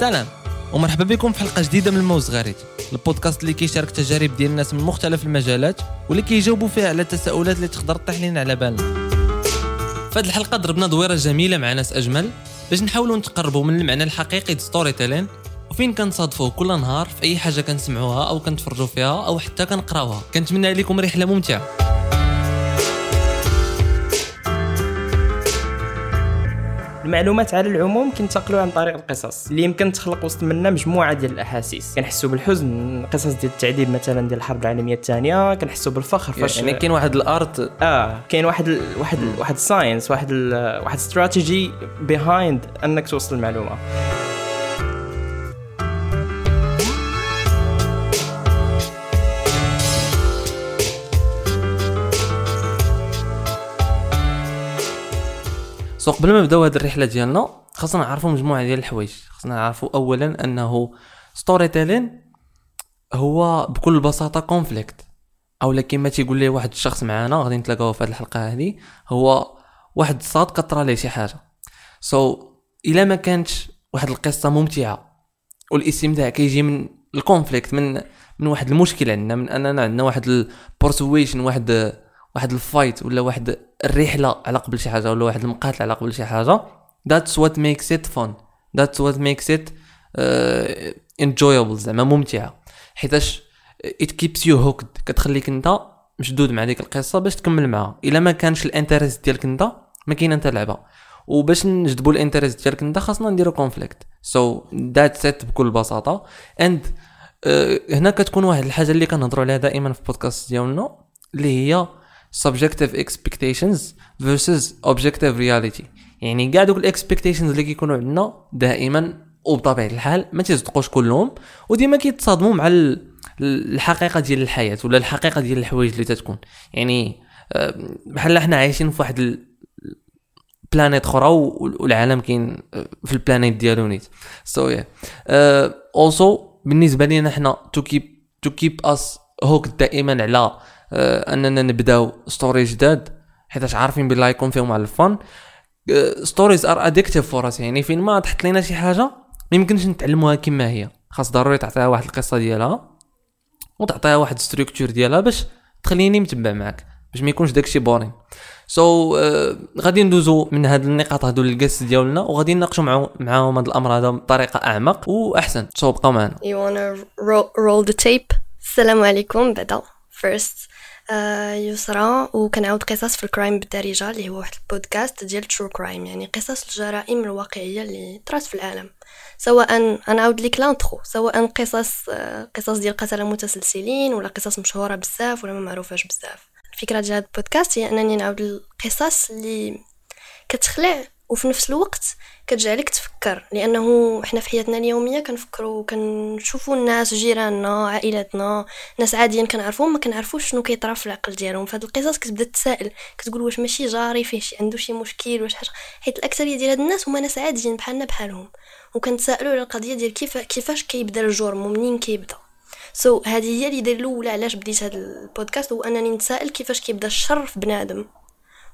سلام ومرحبا بكم في حلقة جديدة من الموز غريت البودكاست اللي كيشارك تجارب ديال الناس من مختلف المجالات واللي كيجاوبوا فيها على التساؤلات اللي تقدر تطيح لنا على بالنا. في هذه الحلقة ضربنا دويرة جميلة مع ناس أجمل باش نحاولوا نتقربوا من المعنى الحقيقي د storytelling وفين كنصادفوه كل نهار في أي حاجة كنسمعوها أو كنتفرجوا فيها أو حتى كنقراوها. كنتمنى لكم رحلة ممتعة. المعلومات على العموم كينتقلوا عن طريق القصص اللي يمكن تخلق وسط منا مجموعة ديال الأحاسيس. كنحسوا بالحزن قصص ديال التعذيب مثلا ديال الحرب العالمية الثانية كنحسوا بالفخر فاش يعني كاين واحد ال art آه كاين واحد ال... واحد ال... واحد ال science واحد ال... واحد strategy behind أنك توصل المعلومة. so قبل ما نبداو هذه الرحلة ديالنا خاصنا نعرفوا مجموعة ديال الحوايج. خاصنا نعرفوا اولا أنه storytelling هو بكل بساطة conflict أو كما تيقول لي واحد الشخص معانا غادي نتلاقاو في هذه الحلقة هذه هو واحد الصاد كطرى ليه شي حاجة. so so, إلا ما كانتش واحد القصة ممتعة والإستمتاع كيجي من ال conflict من من واحد المشكل عندنا من أننا عندنا واحد ال persuasion واحد واحد ال fight ولا واحد الرحلة على قبل شي حاجة ولا واحد المقاتل على قبل شي حاجة. What makes it fun. That's what makes it uh, enjoyable زعما ممتعة. حيتاش it keeps you hooked. كتخليك انت مشدود مع ديك القصة باش تكمل معها إلا ما كانش ال interest ديالك انت ما كاين انت لعبة. وباش نجذبوا ال interest ديالك انت خاصنا نديرو conflict so that's it بكل بساطة. and uh, هنا كتكون واحد الحاجة اللي كنهضروا عليها دائما في البودكاست ديالنا اللي هي subjective expectations versus objective reality. يعني كاع دوك ال expectations اللي كيكونوا عندنا دائما وبطبيعه الحال ما تيصدقوش كلهم وديما كيتصادموا مع الحقيقة ديال الحياة ولا الحقيقة ديال الحوايج اللي تتكون. يعني آه، بحال حنا عايشين في واحد planet أخرى والعالم كاين آه، في ال planet ديالو نيت. so yeah also بالنسبة لينا حنا to keep to keep us هوك دائما على أننا نبداو stories جداد حيت عارفين بالله يكون فيهم على الفن. stories are addictive for us يعني فين ما تحط لنا شي حاجة ما يمكنش نتعلموها كما هي. خاص ضروري تعطيها واحد القصة ديالها وتعطيها واحد structure ديالها باش تخليني متبع معاك باش ما يكونش داكشي boring so, uh, غادي ندوزو من هاد النقاط هادو للقس ديالنا وغادي نناقشوا معاهم معاهم هاد الأمر هذا بطريقة أعمق وأحسن. so, بقاو معنا. You wanna roll, roll the tape السلام عليكم. بعدا first آه، يسرى وكنعاود قصص في ال crime بالدارجة اللي هو واحد البودكاست ديال true crime يعني قصص الجرائم الواقعية اللي طرات في العالم. سواء أنا عاود ليك l'intro سواء قصص آه، قصص ديال قتلة متسلسلين ولا قصص مشهورة بزاف ولا ما معروفاش بزاف. الفكرة ديال هذا البودكاست هي أنني نعاود القصص اللي كتخلع وفي نفس الوقت كتجعلك تفكر لأنه حنا في حياتنا اليومية كنفكروا كنشوفوا الناس جيراننا عائلاتنا ناس عاديين كنعرفوهم ما كنعرفوش شنو كيطرا في العقل ديالهم. فهاد القصص كتبدأ تسائل كتقول واش ماشي جاري فيه شي عنده شي مشكل واش حاجة. حيت الأكثرية ديال هاد الناس هما ناس عاديين بحالنا بحالهم. وكنتسائلوا على القضية ديال كيف كيفاش كيبدأ الجرم ومنين كيبدأ. so, هذه هي الإداة الأولى علاش بديت هذا البودكاست هو أنني نتسائل كيفاش كيبدأ الشر في بنادم.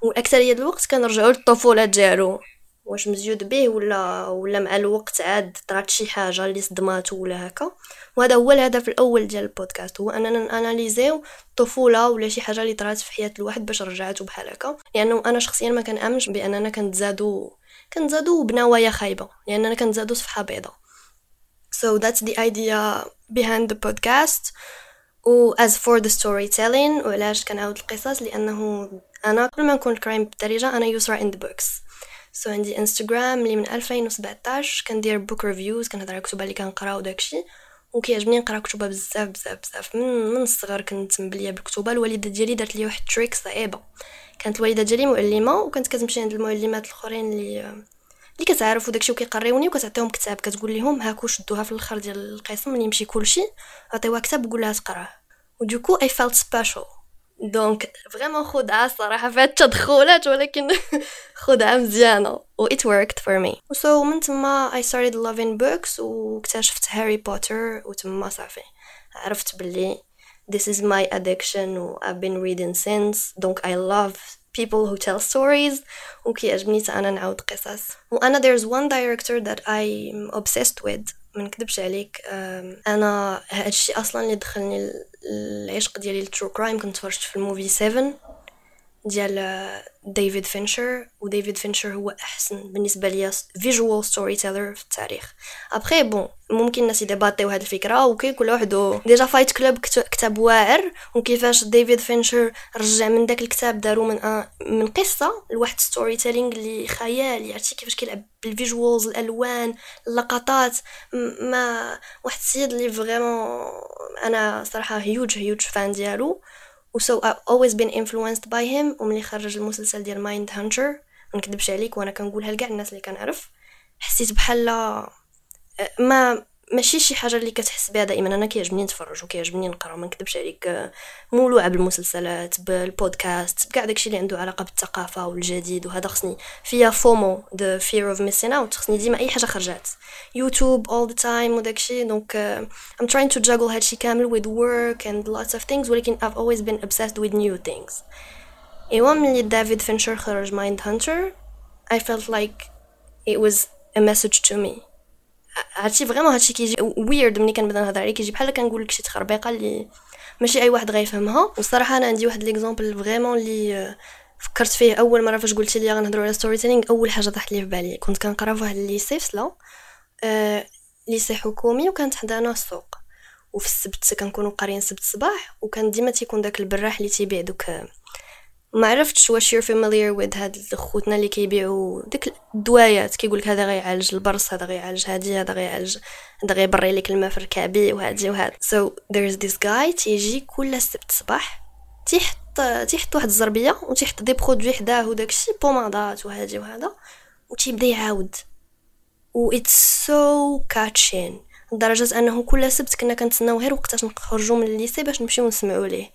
والاكثريه ديال الوقت كنرجعوا للطفولة ديالو. واش مزيود به ولا ولا مع الوقت عاد طرات شي حاجة اللي صدماتو ولا هكا. وهذا هو الهدف الأول ديال البودكاست هو أننا نأناليزيو الطفولة ولا شي حاجة اللي طرات في حياة الواحد باش رجعته بحال هكا. لأنه أنا شخصيا ما كنأمنش بأننا كنتزادو كنتزادو بنوايا خايبة لأننا كنتزادو صفحة بيضاء. So that's the idea behind the podcast. و as for the storytelling وعلاش كنعاود القصص؟ لأنه أنا قبل ما نكون ال crime بالدارجه أنا يسرا in the books. so عندي انستغرام اللي من 2017 كندير book reviews كنهضر على الكتب اللي كنقرا وداكشي وكيعجبني نقرأ كتب بزاف بزاف بزاف. من من الصغر كنت مبلية بالكتب. الوالدة ديالي دارت لي واحد trick صعيبة. كانت الوالدة ديالي معلمه وكانت كتمشي عند المعلمات الأخرين اللي اللي كتعرف وداكشي وكيقريوني وكتعطيهم كتاب. كتقول لهم هاكو شدوها في الأخر ديال القسم ملي يمشي كلشي. عطيوها كتاب وقول لها تقراه. ودوكو اي فيلت سبيشال دونك فريمون خدعة الصراحة فيها التدخلات ولكن خدعة مزيانة و it worked for me so من تما I started loving books واكتشفت هاري بوتر وتما صافي عرفت بلي this is my addiction و I've been reading since دونك I love people who tell stories وكيعجبني حتى انا نعاود قصص وانا there's one director that I'm obsessed with ما نكذبش عليك أنا هادشي أصلا اللي دخلني ال- العشق ديالي لل true crime كنت تفرجت في ال movie 7 ديال ديفيد فينشر وديفيد فينشر هو أحسن بالنسبة ليا visual storyteller في التاريخ. après bon ممكن الناس يديباتيو هاد الفكرة أوكي كل واحد déjà فايت كلوب كتاب واعر وكيفاش ديفيد فينشر رجع من داك الكتاب دارو من آه من قصة لواحد storytelling اللي خيالي عرفتي؟ كيفاش كيلعب بال visuals الألوان اللقطات. ما واحد السيد اللي vraiment أنا صراحة huge huge fan ديالو. So I've always been influenced by him. وملي خرج المسلسل ديال مايند هانتر ما نكذبش عليك وأنا كنقولها لكاع الناس اللي كنعرف. حسيت بحال ما ماشي شي حاجة اللي كتحس بها دائما. أنا كيعجبني نتفرج وكيعجبني نقرأ. ما نكذبش عليك آه، مولوعه بالمسلسلات بالبودكاست بكاع داكشي اللي عنده علاقة بالثقافة والجديد. وهذا خصني فيا FOMO the fear of missing out. خصني ديما أي حاجة خرجات. يوتيوب all the time وداكشي. donc I'm trying to juggle هادشي كامل with work and lots of things. ولكن I've always been obsessed with new things. إيوا ملي دافيد فينشر خرج مايند هانتر I felt like it was a message to me. هادشي vraiment هادشي كيجي weird ملي كنبدا نهضر عليه كيجي بحال كنقول لك شي تخربيقة اللي ماشي أي واحد غيفهمها. والصراحة أنا عندي واحد l'exemple vraiment اللي آه، فكرت فيه أول مرة فاش قلت لي غنهضروا على storytelling أول حاجة طاحت لي في بالي. كنت كنقرا في واحد ال lycée في سلا آه lycée حكومي وكانت حدانا السوق. وفي السبت كنكونوا قاريين السبت الصباح وكان ديما تيكون داك البراح اللي تيبيع دوك آه، ما عرفتش واش you're familiar with هاد خوتنا اللي كيبيعوا ديك الدوايات كيقول لك هذا غيعالج البرص هذا غيعالج هادي هذا غيعالج هذا غيبري لك الماء في ركابي وهادي وهاد. So there's this guy تيجي كل سبت صباح تيحط تيحط واحد الزربية وتيحط des produits حداه وداكشي بومادات وهادي وهذا وتيبدا يعاود. و it's so catching لدرجة أنه كل سبت كنا كنتسناو غير وقتاش نخرجوا من ال lycée باش نمشيو نسمعوا ليه.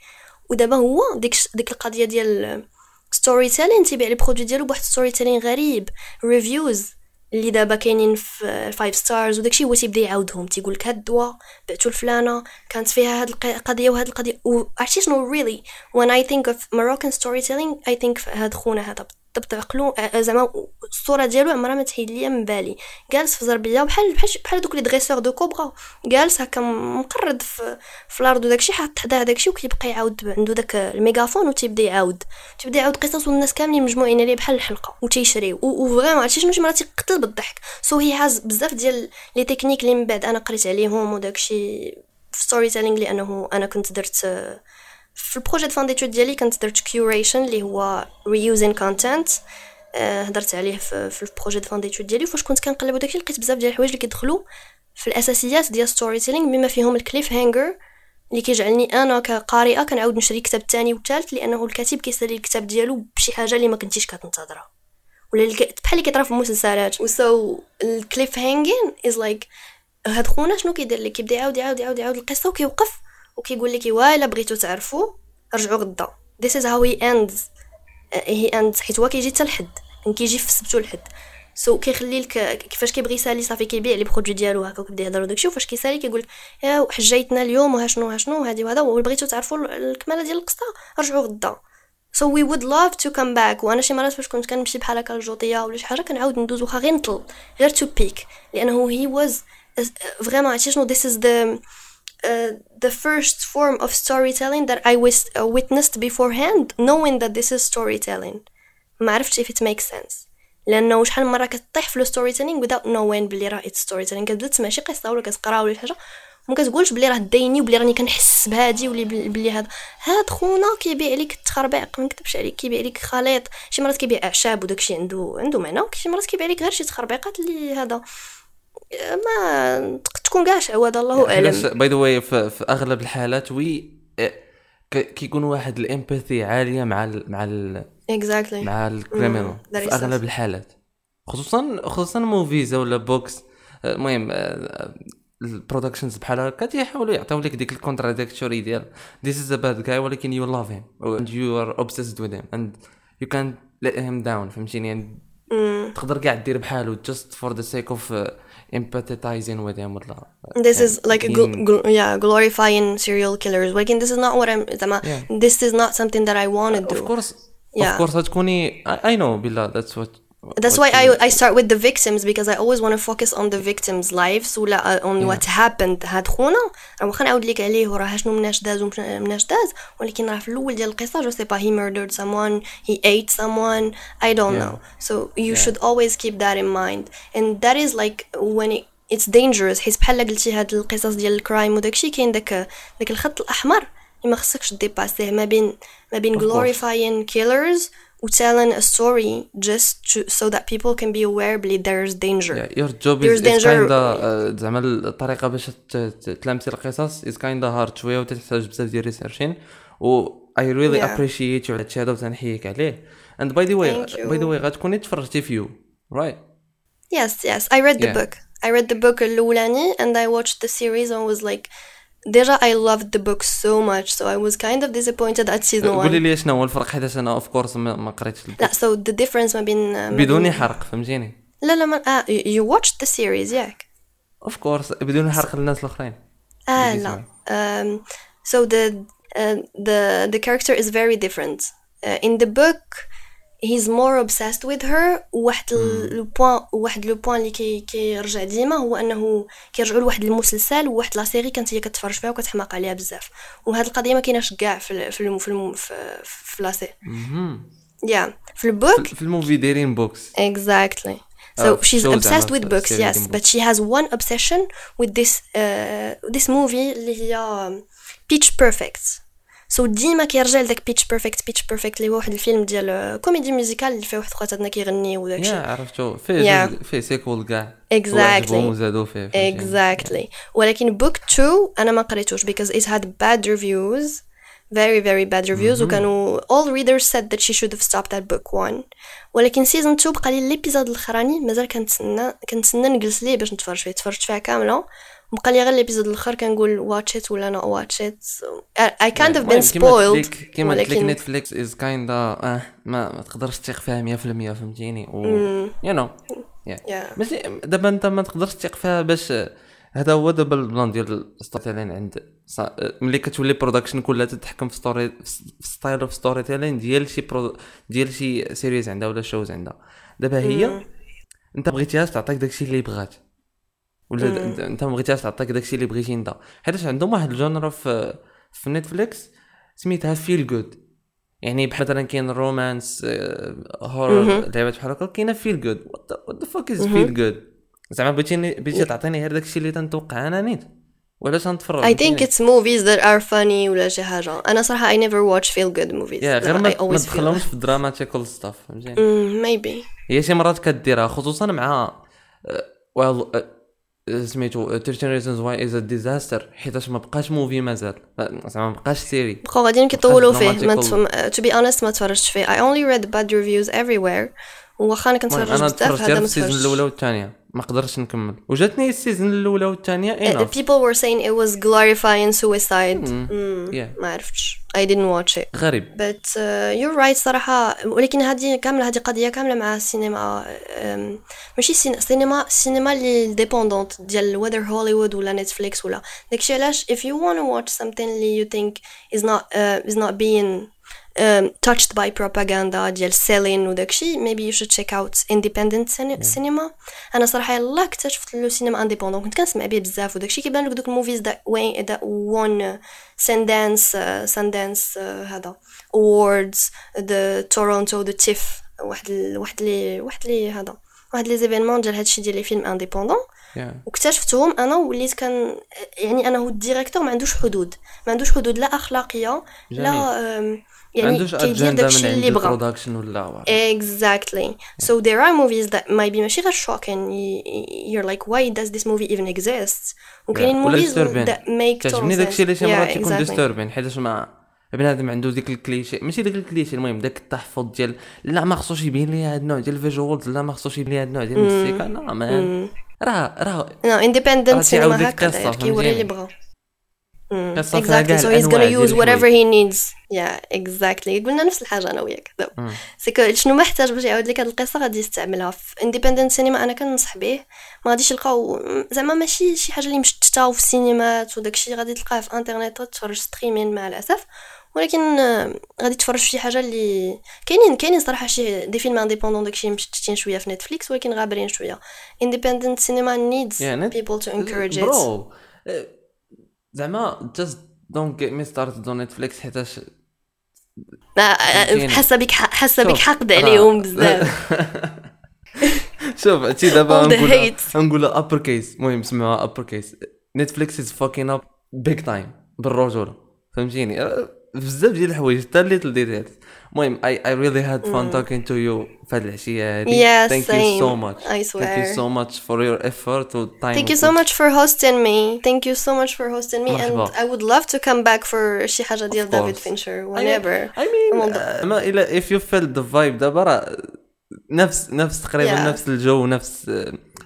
ودابا هو ديك ديك القضية ديال storytelling تيبيع لي produit ديالو بواحد storytelling غريب reviews اللي دابا كاينين في 5 stars وداكشي هو تيبدا يعاودهم تيقول لك هاد الدواء بعتو لفلانه كانت فيها هاد القضية وهاد القضية وعرفتي شنو really. When I think of Moroccan storytelling think في هاد خونا هذا بالضبط عقلو آه، زعما الصورة ديالو عمرها ما تحيد ليا من بالي. جالس في زربيه بحال بحال بحال دوك les dresseurs de cobra. جالس هكا مقرد في, في الأرض وداكشي حاط حداه داكشي وكيبقى يعاود عنده داك ال mégaphone وتيبدا يعاود. تيبدا يعاود قصص والناس كاملين مجموعين عليه بحال الحلقة وتيشريو و vraiment عرفتي شنو؟ شي مرات تيقتل بالضحك. so هي هاز بزاف ديال les techniques اللي من بعد أنا قريت عليهم وداكشي في storytelling لأنه أنا كنت درت آه، في ال projet de fin d'études ديالي كنت درت curation اللي هو reusing content هضرت عليه في, في ال projet de fin d'études ديالي فاش كنت كنقلب وداكشي لقيت بزاف ديال الحوايج اللي كيدخلوا في الأساسيات ديال storytelling بما فيهم ال cliffhanger اللي كيجعلني أنا كقارئة كنعاود نشري الكتاب الثاني والثالث لأنه الكاتب كيسالي الكتاب ديالو بشي حاجة اللي ما كنتيش كتنتظرها. ولا بحال اللي كيطرا في المسلسلات و so ال cliffhanging is like هاد خونا شنو كيدير لك؟ كيبدا يعاود يعاود يعاود يعاود القصة وكيوقف وكيقول لك إيوا إلا بغيتو تعرفوا رجعوا غدا. This is how he ends. he ends حيت هو كيجي حتى الحد كان كيجي في السبت والحد so so, كيخلي لك كيفاش كيبغي يسالي صافي كيبيع les produits ديالو هكا وكيبدا يهضر وداكشي وفاش كيسالي كيقول يا حجيتنا اليوم وها شنو ها شنو وهادي وهذا وبغيتو تعرفوا الكمالة ديال القصة رجعوا غدا. So we would love to come back. وأنا شي مرات فاش كنت كنمشي بحال هكا للجوطية ولا شي حاجة كنعاود ندوز واخا غير نطل غير to peak لأنه he was fr: vraiment عرفتي شنو؟ This is the the first form of storytelling that I was, uh, witnessed beforehand knowing that this is storytelling. ما عرفتش if it makes sense. لأنه شحال مرة كطيح في telling without knowing بلي راه it's storytelling كتبدا تسمع قصة ولا كتقرا ولا حاجة وما كتقولش بلي راه دايني وبلي راني كنحس بهادي ولا بلي هذا. هاد خونا كيبيع لك التخربيق ما نكذبش عليك كيبيع لك خليط. شي مرات كيبيع أعشاب وداكشي عنده عنده معنى. وشي مرات كيبيع لك غير شي تخربيقات اللي هذا. ما تكون كاع شعوذه الله أعلم. by the way في أغلب الحالات we ك- كيكون واحد ال empathy عالية مع ال مع ال exactly. مع ال criminal that في أغلب الحالات. خصوصا خصوصا movies ولا books المهم آه، البرودكشنز بحال هكا تيحاولوا يعطيو لك ديك الكونتراديكتوري ديال this is a bad guy ولكن you love him. And you are obsessed with him. And you can't let him down فهمتيني؟ يعني تقدر كاع دير بحالو just for the sake of uh, empathizing with him ولا this is like a gl- being- gl- yeah glorifying serial killers ولكن this is not what I'm زعما Yeah. this is not something that I want to of do course اوف Yeah. كورس غتكوني اي نو بالله ذاتس وات That's why I I start with the victims because I always want to focus on the victims' lives ولا uh, on what happened هاد خونا راه واخا نعاود لك عليه وراه شنو مناش داز ومناش داز ولكن راه في الاول ديال القصه جو سي با he murdered someone he ate someone I don't Yeah. know so you Yeah. should always keep that in mind and that is like when it it's dangerous حيت بحال قلتي هاد القصص ديال الكرايم وداكشي كاين داك داك الخط الاحمر اللي ما خصكش ديباسيه ما بين ما بين Of course. glorifying killers و telling a story just to, so that people can be aware بلي there's danger. your job There's is danger- kinda زعما الطريقة باش ت- ت- تلامسي القصص is kinda hard شوية وتحتاج بزاف ديال researching و I really Yeah. appreciate هادشي هذا وتنحييك عليه. and by the way Thank you. by the way غتكوني تفرجتي فيه right yes yes. I read the Yeah. book. I read the book الأولاني and I watched the series and was like Déjà I loved the book so much so I was kind of disappointed at season قولي 1 لي شنو هو الفرق حيت أنا of course ما ما قريتش ال book. لا so the difference ما بين ما بدون بين- حرق فهمتيني لا لا ما آه you watched the series ياك of course بدون حرق للناس الاخرين آه Maybe لا um, so the uh, the the character is very different uh, in the book he's more obsessed with her وواحد le point واحد le point اللي كي كيرجع ديما هو أنه كيرجعوا لواحد المسلسل وواحد la série كانت هي كتفرج فيها وكتحماق عليها بزاف. وهاد القضية ما كايناش كاع في ال- في الم- في الم- في, في la série مهم. yeah. في ال book؟ في في ال movie دايرين books Exactly. So Uh, she's shows obsessed زعما with في books, ال série yes, ديال but she has one obsession with this uh, this movie اللي هي Pitch Perfect. So ديما كيرجع لذاك Pitch Perfect Pitch Perfect اللي هو واحد الفيلم ديال comédie musicale اللي فيه واحد خواتاتنا كيغني وداك الشيء. عرفتو. فيه فيه sequel كاع. Exactly. وعجبهم وزادوا فيه. Exactly. ولكن book 2 أنا ما قريتوش because it had bad reviews. Very very bad reviews. وكانوا all readers said that she should have stopped at book 1 ولكن season 2 بقى لي ال episode الأخراني. مازال كنتسنى كنتسنى نجلس ليه باش نتفرج فيه. تفرجت فيها كاملة. وبقى لي غير ال episode الأخر كنقول watch it ولا it. So I, I kind of المهم، been كيما قلت لك- نتفليكس is kinda آه ما, ما تقدرش تثق فيها 100% فهمتيني؟ و you know. ماشي دابا انت ما تقدرش تثق فيها باش هذا هو دابا ال plan ديال storytelling عند صا- ملي كتولي production كلها تتحكم في story في style of storytelling ديال شي برو ديال شي series عندها ولا shows عندها. دابا هي انت بغيتيهاش تعطيك داكشي اللي بغات. ولا انت- ما بغيتيهاش تعطيك داكشي اللي بغيتي انت. حيت عندهم واحد ال genre في في نتفليكس سميتها feel good يعني بحال مثلا كاين romance horror لعبات بحال هكا كاينة feel good what the fuck is feel good زعما بغيتيني بغيتي تعطيني غير داكشي اللي تنتوقع أنا نيت. وعلاش غنتفرج I think it's movies that are funny ولا شي حاجة. أنا صراحة I never watch feel good movies. يا غير ما, تدخلهمش في ال dramatical stuff فهمتيني؟ maybe. هي شي مرات كديرها خصوصا مع well سميتو 13 reasons why is a disaster حيتاش ما بقاش movie مازال. زعما ما بقاش série بقاو غاديين كيطولوا فيه to be honest ما تفرجتش فيه. I only read bad reviews everywhere. واخا أنا كنتفرج أنا تفرجت هذا غير ال season الاولى والثانية. ما قدرتش نكمل. وجاتني ال season الاولى والثانية enough people were saying it was glorifying suicide. Mm, yeah. ما عرفتش. I didn't watch it. غريب. But uh, you're right صراحة. ولكن هذه كاملة هذه قضية كاملة مع السينما um, ماشي سين- السينما السينما اللي dépendante ديال whether هوليوود ولا نتفليكس ولا. داكشي علاش if you want to watch something اللي you think is not uh, is not being um, touched by propaganda ديال selling وداكشي maybe you should check out independent cine- cinema. أنا صراحة يلاه اكتشفت le cinéma indépendant كنت كنسمع به بزاف وداكشي كيبان لك دوك ال movies that win Sundance uh, Sundance uh, هذا. Awards the Toronto the TIFF. واحد ال... واحد لي واحد لي هذا. واحد لي ديزيفينمون ديال هادشي ديال لي films indépendants yeah. واكتشفتهم أنا وليت كان يعني أنا هو ال director ما عندوش حدود. ما عندوش حدود. لا أخلاقية لا يعني عندوش كيدير داكشي اللي بغا ال production ولا Exactly. So there are movies that might be ماشي غير y- You're like, why does this movie even exist? وكاينين ولا movies disturbing. that make total تعجبني داكشي اللي. شي Yeah, مرات تيكون exactly. disturbing حيتاش ما بنادم عنده ديك الكليشي ماشي ديك الكليشي المهم داك التحفظ ديال لا ما خصوش يبين لي هاد النوع ديال ال visuals لا ما خصوش يبين لي هاد النوع ديال الموسيقى لا man راه راه راه cinema تيعاود لك هكا كيوري اللي فهمتيني؟ فيها exactly. so he's gonna use whatever he needs. Yeah exactly. قلنا نفس الحاجة أنا وياك ce que شنو ما احتاج باش يعاود لك هاد القصة غادي يستعملها في independent cinema أنا كنصح به ما غاديش يلقاو زعما ماشي شي حاجة اللي مشتته في السينمات وداكشي غادي تلقاه في انترنت تتفرج streaming مع الأسف. ولكن آه، غادي تفرج في شي حاجة اللي كاينين كاينين صراحة شي des films indépendants داكشي مشتتين شوية في نتفليكس ولكن غابرين شوية. independent cinema needs Yeah, net- people to encourage it bro آه، زعما just don't get me started on Netflix حيتاش آه، آه،. حاسة بك حاسة بك حقد راه- عليهم بزاف. شوف هادشي دابا hate. نقولها ابر كيس المهم سمعوها ابر كيس نتفليكس is fucking up big time بالرجولة. فهمتيني؟ بزاف ديال الحوايج حتى ال little details المهم I I really had fun talking to you في هاد العشيه هادي Yeah, thank you so same. much I thank you swear. so much for your effort وال time Thank you so much for hosting me. Thank you so much for hosting me, and مرحبا. I would love to come back for شي حاجة ديال Of دافيد course. فينشر whenever. I mean والله. uh, ما إلى if you felt the vibe دابا راه نفس نفس تقريبا Yeah. نفس الجو نفس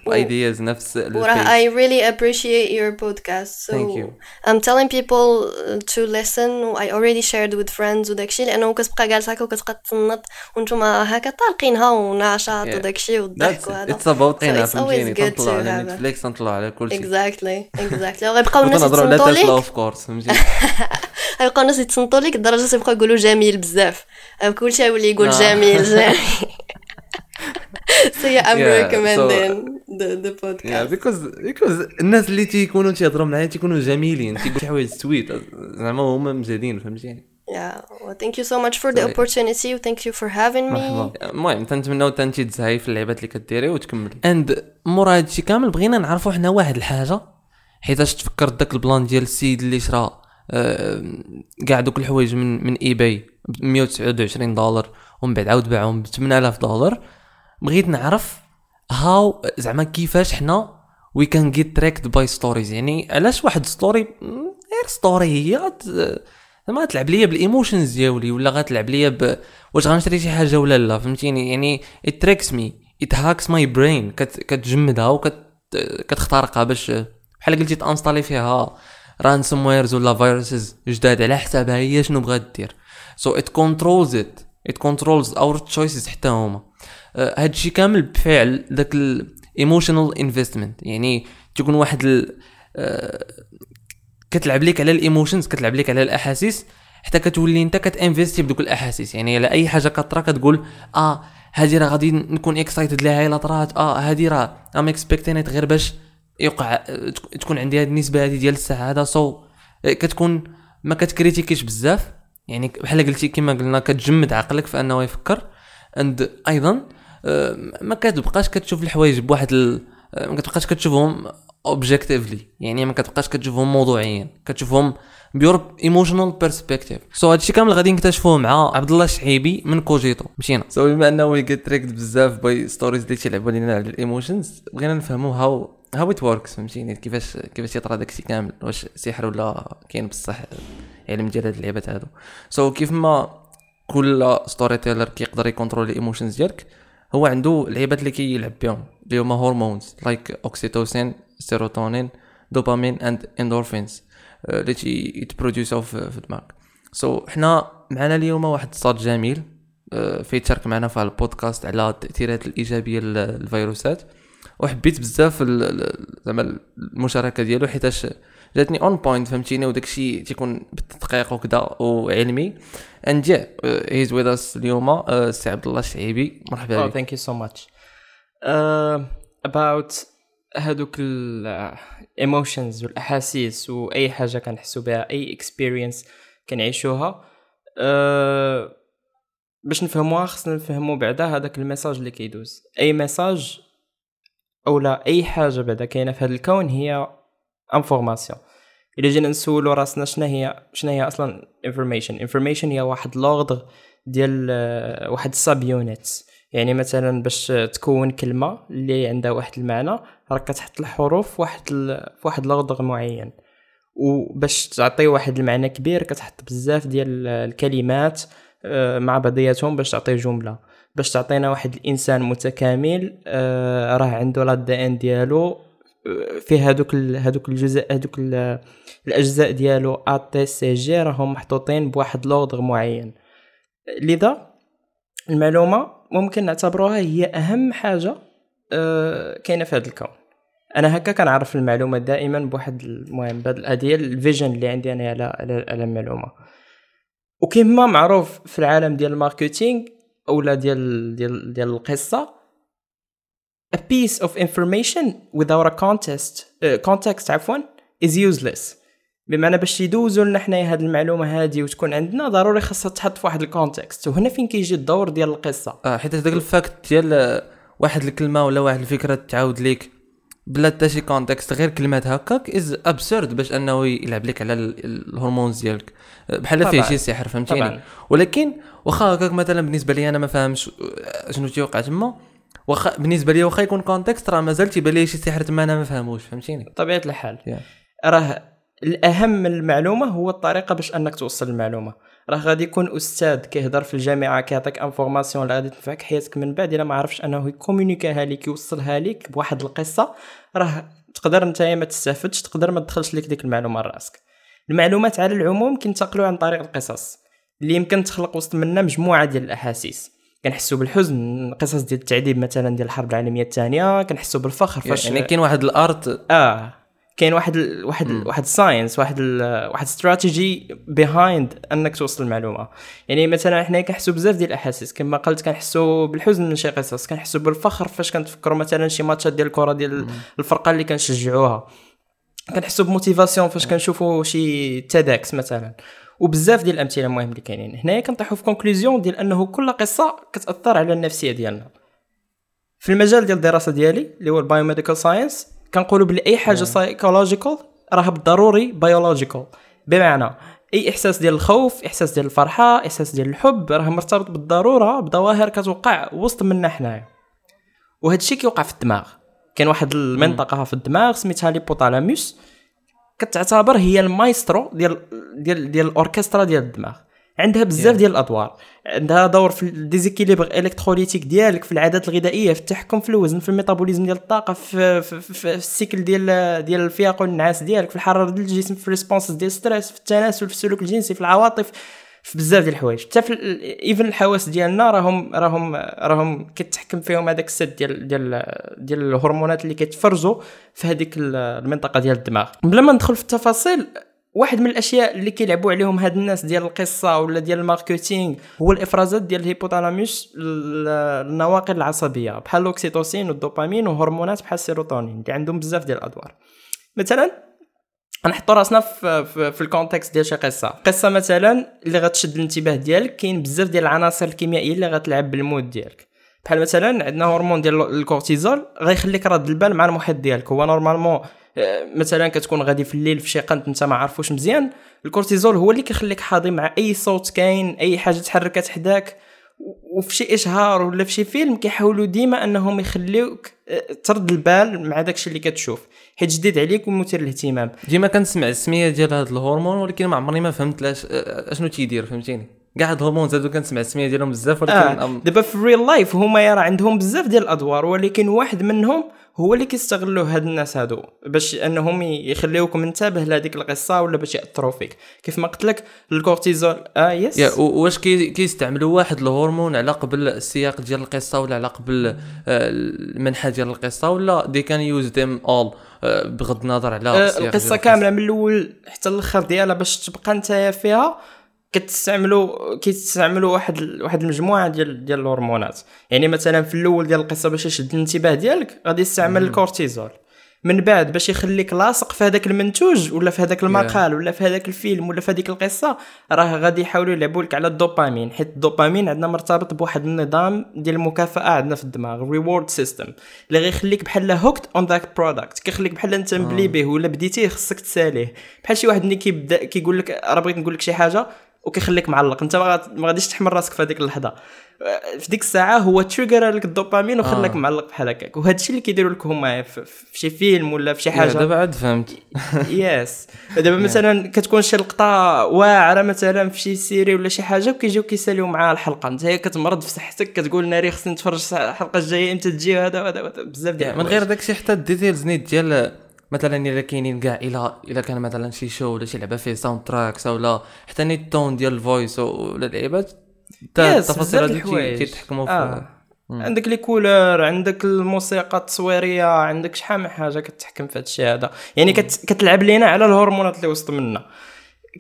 ال ideas نفس. I really appreciate your podcast. So Thank you. I'm telling people to listen. I already shared with friends وداكشي لأنه كتبقى جالس هكا وكتبقى تصنت وانتوما هكا طالقينها ونشاط Yeah. وداكشي والضحك. وهذا. It's about So قناع it's always فهمتيني good تنطلع to على نتفليكس تنطلع على كل شيء Exactly, exactly. وغيبقاو الناس على يتصنتوا لك of course فهمتيني غيبقاو الناس يتصنتوا لك لدرجه تيبقاو يقولوا جميل بزاف كلشي يولي يقول آه. جميل جميل so yeah I'm Yeah, recommending the the Yeah, podcast. Because because الناس اللي تيكونوا تيهضروا معايا تيكونوا جميلين تيقولوا شي حوايج sweet زعما هما مزيدين فهمتيني؟ Yeah well, thank you so much for the opportunity. Thank you for having me. المهم تنتمناو تنتي تزهاي في اللعبات اللي كديري وتكملي. and مورا هادشي كامل بغينا نعرفوا حنا واحد الحاجة حيتاش تفكرت داك البلان ديال السيد اللي شرا آه، كاع دوك الحوايج من من eBay ب 129 دولار ومن بعد عاود باعهم ب 8000 دولار. بغيت نعرف هاو زعما كيفاش حنا we can get tricked by stories يعني علاش واحد story غير story هي زعما تلعب ليا بال emotions ديالي ولا غتلعب ليا ب واش غنشري شي حاجة ولا لا فهمتيني؟ يعني tricks me it hacks my brain. كت كتجمدها وكت كتخترقها باش بحال قلتي ت installer فيها ransomwares ولا فيروسز جداد على حسابها هي شنو بغات دير. So it controls it. It controls our choices حتى هما. هادشي كامل بفعل داك ال emotional investment يعني تكون واحد ال آه، كتلعب ليك على ال emotions كتلعب ليك على الأحاسيس حتى كتولي انت كتانفيستي بدوك الأحاسيس. يعني على أي حاجة كطرا كتقول آه هادي راه غادي نكون excited لها إلا طرات آه هادي راه I'm expecting it غير باش يوقع آه، تك- تكون عندي هاد النسبة هادي ديال السعادة. سو آه، كتكون ما كتكريتيكيش بزاف. يعني بحال قلتي كما قلنا كتجمد عقلك في أنه يفكر. and أيضا آه، ما كتبقاش كتشوف الحوايج بواحد ال... ما كتبقاش كتشوفهم objectively يعني ما كتبقاش كتشوفهم موضوعيا كتشوفهم pure emotional perspective so هادشي كامل غادي نكتشفوه مع عبد الله الشعيبي من كوجيتو. مشينا. so بما أنه we get tricked بزاف by stories اللي تيلعبوا لينا على ال emotions بغينا نفهموا how how it works فهمتيني؟ كيفاش كيفاش يطرى داكشي كامل؟ واش سحر ولا كاين بصح علم ديال هاد اللعبات هادو. سو كيف ما كل storyteller كيقدر ي control ال emotions ديالك هو عنده العيبات اللي كيلعب بهم اللي هما hormones like oxytocin serotonin dopamine and endorphins اللي تي يتبروديوساو في في دماغك. so so, حنا معنا اليوم واحد الصاد جميل آه، فيه تشارك معنا في البودكاست على التأثيرات الإيجابية للفيروسات وحبيت بزاف زعما المشاركة ديالو حيتاش جاتني on point فهمتيني؟ وداك الشيء تيكون بالتدقيق وكذا وعلمي. and yeah he's with us اليوم آه، السي عبد الله الشعيبي. مرحبا Oh, بك. thank you so much. Uh, about هادوك ال emotions والأحاسيس وأي حاجة كنحسو بها أي experience كنعيشوها. Uh, باش نفهموها خصنا نفهمو بعدا هذاك ال message اللي كيدوز. أي ميساج أو لا أي حاجة بعدا كاينة في هذا الكون هي information إلا جينا نسولو راسنا شنو هي شنو هي أصلا information information هي واحد l'ordre ديال آه، واحد ال sub units يعني مثلا باش تكون كلمة اللي عندها واحد المعنى راك كتحط الحروف واحد ال... في واحد l'ordre معين. وباش تعطي واحد المعنى كبير كتحط بزاف ديال الكلمات آه، مع بعضياتهم باش تعطي جملة. باش تعطينا واحد الإنسان متكامل آه، راه عنده l'ADN ديالو. فيه هذوك هذوك الجزء هذوك ال- الأجزاء ديالو A T C G راهم محطوطين بواحد l'ordre معين. لذا المعلومة ممكن نعتبروها هي أهم حاجة آه، كاينة في هذا الكون. أنا هكا كنعرف المعلومة دائما بواحد المهم بهاد- هذه ال vision اللي عندي أنا على, على المعلومة. وكما معروف في العالم ديال ال marketing اولا ديال ديال ديال القصة a piece of information without a context uh, context عفوا is useless. بمعنى باش يدوزوا لنا حنايا هاد المعلومة هادي وتكون عندنا ضروري خاصها تحط في واحد ال context وهنا فين كيجي الدور ديال القصة؟ آه حيت هذاك ال fact ديال آه، واحد الكلمة ولا واحد الفكرة تعاود ليك بلا حتى شي context غير كلمات هكاك as absurd باش أنه يلعب لك على ال- ال hormones ديالك. آه، بحال فيه. شي سحر فهمتيني. ولكن واخا هكاك مثلا بالنسبة لي أنا ما فاهمش آه، شنو تيوقع تما. واخا بالنسبة لي واخا يكون context راه مازال تيبان لي شي سحر تما أنا ما فاهموش فهمتيني؟ بطبيعه الحال. Yeah. راه الأهم من المعلومة هو الطريقة باش أنك توصل المعلومة. راه غادي يكون أستاذ كيهضر في الجامعة كيعطيك information اللي غادي تنفعك حياتك من بعد إلا ما عرفش أنه يكومونيكيها لك يوصلها لك بواحد القصة راه تقدر نتايا ما تستافدش تقدر ما تدخلش لك ديك المعلومة لراسك المعلومات على العموم كينتقلوا عن طريق القصص اللي يمكن تخلق وسط منا مجموعة ديال الأحاسيس. كنحسوا بالحزن قصص ديال التعذيب مثلا ديال الحرب العالمية الثانية كنحسوا بالفخر فاش يعني كاين واحد ال art. آه كاين واحد ال واحد ال واحد ال science واحد ال واحد strategy behind أنك توصل المعلومة. يعني مثلا حنا كنحسوا بزاف ديال الأحاسيس كما قلت كنحسوا بالحزن من شي قصص كنحسوا بالفخر فاش كنتفكروا مثلا شي ماتشات ديال الكرة ديال الفرقة اللي كنشجعوها. كنحسوا ب motivation فاش كنشوفوا شي TEDx مثلا. وبزاف ديال الأمثلة المهم اللي كاينين. هنايا كنطيحوا في conclusion ديال أنه كل قصة كتأثر على النفسية ديالنا. في المجال ديال الدراسة ديالي اللي هو ال biomedical science كنقولوا بلي أي حاجة psychological راها بالضروري biological بمعنى أي إحساس ديال الخوف إحساس ديال الفرحة إحساس ديال الحب راه مرتبط بالضرورة بظواهر كتوقع وسط منا حنايا. وهذا الشيء كيوقع في الدماغ. كاين واحد المنطقة في الدماغ سميتها l'hypothalamus كتعتبر هي المايسترو ديال ديال ديال الأوركسترا ديال الدماغ. عندها بزاف ديال الأدوار. عندها دور في ال déséquilibre électrolytique ديالك في العادات الغذائية في التحكم في الوزن في ال métabolisme ديال الطاقة في, في, في, في ال cycle ديال ديال الفياق والنعاس ديالك في الحرارة ديال الجسم في ال response ديال stress في التناسل في السلوك الجنسي في العواطف. في بزاف ديال الحوايج. حتى في even الحواس ديالنا راهم راهم راهم كتحكم فيهم هذاك ال set ديال ديال ديال الهرمونات اللي كيتفرزوا في هذيك المنطقة ديال الدماغ. بلا ما ندخل في التفاصيل واحد من الأشياء اللي كيلعبوا عليهم هاد الناس ديال القصة ولا ديال ال marketing هو الإفرازات ديال ال hypothalamus النواقل العصبية بحال الاوكسيتوسين والدوبامين وهرمونات بحال السيروتونين اللي عندهم بزاف ديال الأدوار. مثلا نحطوا راسنا في, في, في ال context ديال شي قصة. قصة مثلا اللي غتشد الانتباه ديالك كاين بزاف ديال العناصر الكيميائية اللي غتلعب بال mood ديالك. بحال مثلا عندنا هرمون ديال الكورتيزول غيخليك راد البال مع المحيط ديالك. هو normalement مثلا كتكون غادي في الليل في شي قنت انت ما عارفوش مزيان الكورتيزول هو اللي كيخليك حاضي مع أي صوت كاين أي حاجة تحركت حداك وفي شي إشهار ولا في شي فيلم كيحاولوا ديما أنهم يخليوك ترد البال مع داكشي اللي كتشوف. حيت جديد عليك ومثير للاهتمام ديما كنسمع السمية ديال هذا الهرمون ولكن ما عمرني ما فهمت لاش أشنو تيدير فهمتيني كاع هاد الهرمون هادو كنسمع السمية ديالهم بزاف ولكن آه. دابا في ال real life هما راه عندهم بزاف ديال الأدوار ولكن واحد منهم هو اللي كيستغلوا هاد الناس هادو باش انهم يخليوك منتبه لهذيك القصة ولا باش يأثروا فيك. كيف ما قلت لك الكورتيزول آه yes yeah واش كي كيستعملوا واحد الهرمون على قبل السياق ديال القصة ولا على قبل المنحى ديال القصة ولا they can use them all بغض النظر على آه القصة؟ كاملة من الأول حتى الآخر ديالها باش تبقى نتايا فيها. كتستعملوا كيستعملوا واحد واحد المجموعة ديال ديال الهرمونات. يعني مثلا في الأول ديال القصة باش يشد الانتباه ديالك غادي يستعمل الكورتيزول. من بعد باش يخليك لاصق في هذاك المنتوج ولا في هذاك المقال ولا في هذاك الفيلم ولا في هذيك القصة راه غادي يحاولوا يلعبوا لك على الدوبامين. حيت الدوبامين عندنا مرتبط بواحد النظام ديال المكافأة عندنا في الدماغ reward system اللي غيخليك بحال hooked on that product كيخليك بحال انت مبلي به ولا بديتيه خصك تساليه. بحال شي واحد اللي كيبدأ كيقول لك راه بغيت نقول لك شي حاجة وكيخليك معلق. انت ما غاد- ما غاديش تحمل راسك في هذيك اللحظة. في ديك الساعة هو trigger لك الدوبامين وخلاك آه. معلق بحال هكاك. وهذا الشيء اللي كيديروا لك هما في, شي فيلم ولا في شي حاجة. دابا عاد فهمت. yes دابا مثلا كتكون شي لقطة واعرة مثلا في شي série ولا شي حاجة وكيجيو كيساليو معاها الحلقة. انت هي كتمرض في صحتك كتقول ناري خصني نتفرج الحلقة الجاية إمتى تجي هذا وهذا وهذا، بزاف ديال من غير داكشي حتى ال details نيت ديال مثلا الا كاينين كاع الا الا كان مثلا شي show ولا شي لعبة فيه soundtracks ولا حتى نيت ال tone ديال ال voice ولا اللعيبات حتى التفاصيل. تي- تيتحكموا آه. عندك les couleurs عندك الموسيقى التصويرية عندك شحال من حاجة كتحكم في هذا الشيء هذا. يعني كت... كتلعب لينا على الهرمونات اللي وسط منا.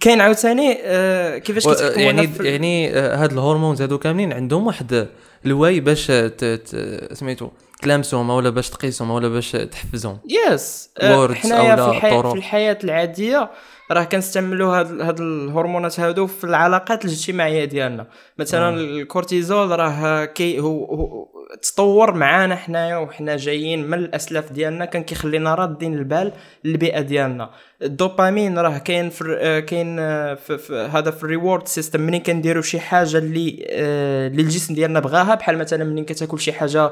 كاين عاوتاني آه كيفاش و- كتحكموا يعني في... يعني آه، هاد ال hormones هادو كاملين عندهم واحد الواي باش ت- ت- سميتو تلامسهم ولا باش تقيسهم ولا باش تحفزهم؟ yes آه، words حنايا في طرق. في الحياة العادية راه كنستعملوا هاد هاد الهرمونات هادو في العلاقات الاجتماعية ديالنا. مثلا الكورتيزول راه كي هو, هو تطور معانا حنايا وحنا جايين من الأسلاف ديالنا كان كيخلينا رادين البال للبيئه ديالنا. الدوبامين راه كاين في آه، كاين آه، في, هذا في ال reward system. منين كنديروا شي حاجة اللي آه، اللي الجسم ديالنا بغاها بحال مثلا منين كتاكل شي حاجة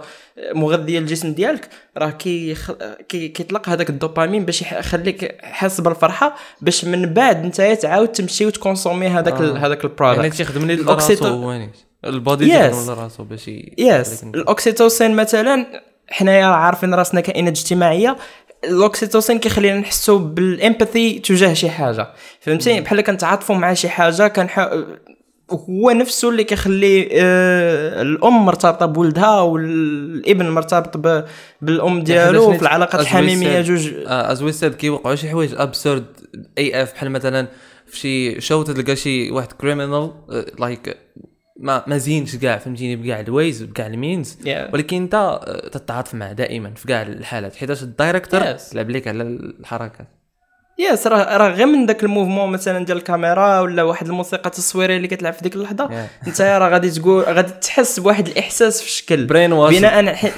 مغذية للجسم ديالك راه كي كي كيطلق هذاك الدوبامين باش يخليك حاس بالفرحة باش من بعد انت تعاود تمشي وت consommer هذاك آه. هذاك يعني ال product تيخدم لي الأوكسيتو- راسو هو نيت ال body Yes. تيخدم لراسو باش yes الأوكسيتوسين مثلا حنايا عارفين راسنا كائنات اجتماعية. الأوكسيتوسين كيخلينا نحسوا بال empathy تجاه شي حاجة. فهمتي بحال كنتعاطفوا مع شي حاجة كنح هو نفسه اللي كيخلي آه الأم مرتبطة بولدها والابن مرتبط ب- بالأم ديالو حيتاش في العلاقات as we الحميمية said- جوج. as we said كيوقعوا شي حوايج absurd even if بحال مثلا في شي show تلقى شي واحد criminal like ما ما زينش كاع فهمتيني بكاع ال ways بكاع ال means Yeah. ولكن انت تتعاطف معه دائما في كاع الحالات حيتاش ال director Yes. لعب لك على الحركات yes راه راه غير من داك ال mouvement مثلا ديال الكاميرا ولا واحد الموسيقى التصويريه اللي كتلعب في ديك اللحظة. انت راه غادي تقول غادي تحس بواحد الإحساس في الشكل. بناء ح...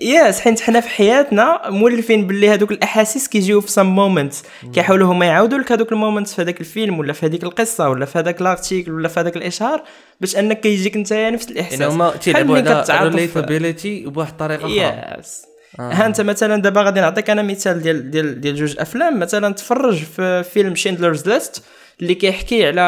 yes حيت حنا في حياتنا مولفين باللي هذوك الأحاسيس كيجيو في some moment كيحاولوا هما يعاودوا لك هذوك ال moment في هذاك الفيلم ولا في هذيك القصة ولا في هذاك l'article ولا في هذاك الإشهار باش أنك كيجيك انت نفس الإحساس. يعني هما تيلعبوا على relatability بواحد الطريقة أخرى. yes. ها انت مثلا دابا غادي نعطيك أنا مثال ديال ديال ديال جوج أفلام. مثلا تفرج في فيلم شيندلرز ليست اللي كيحكي على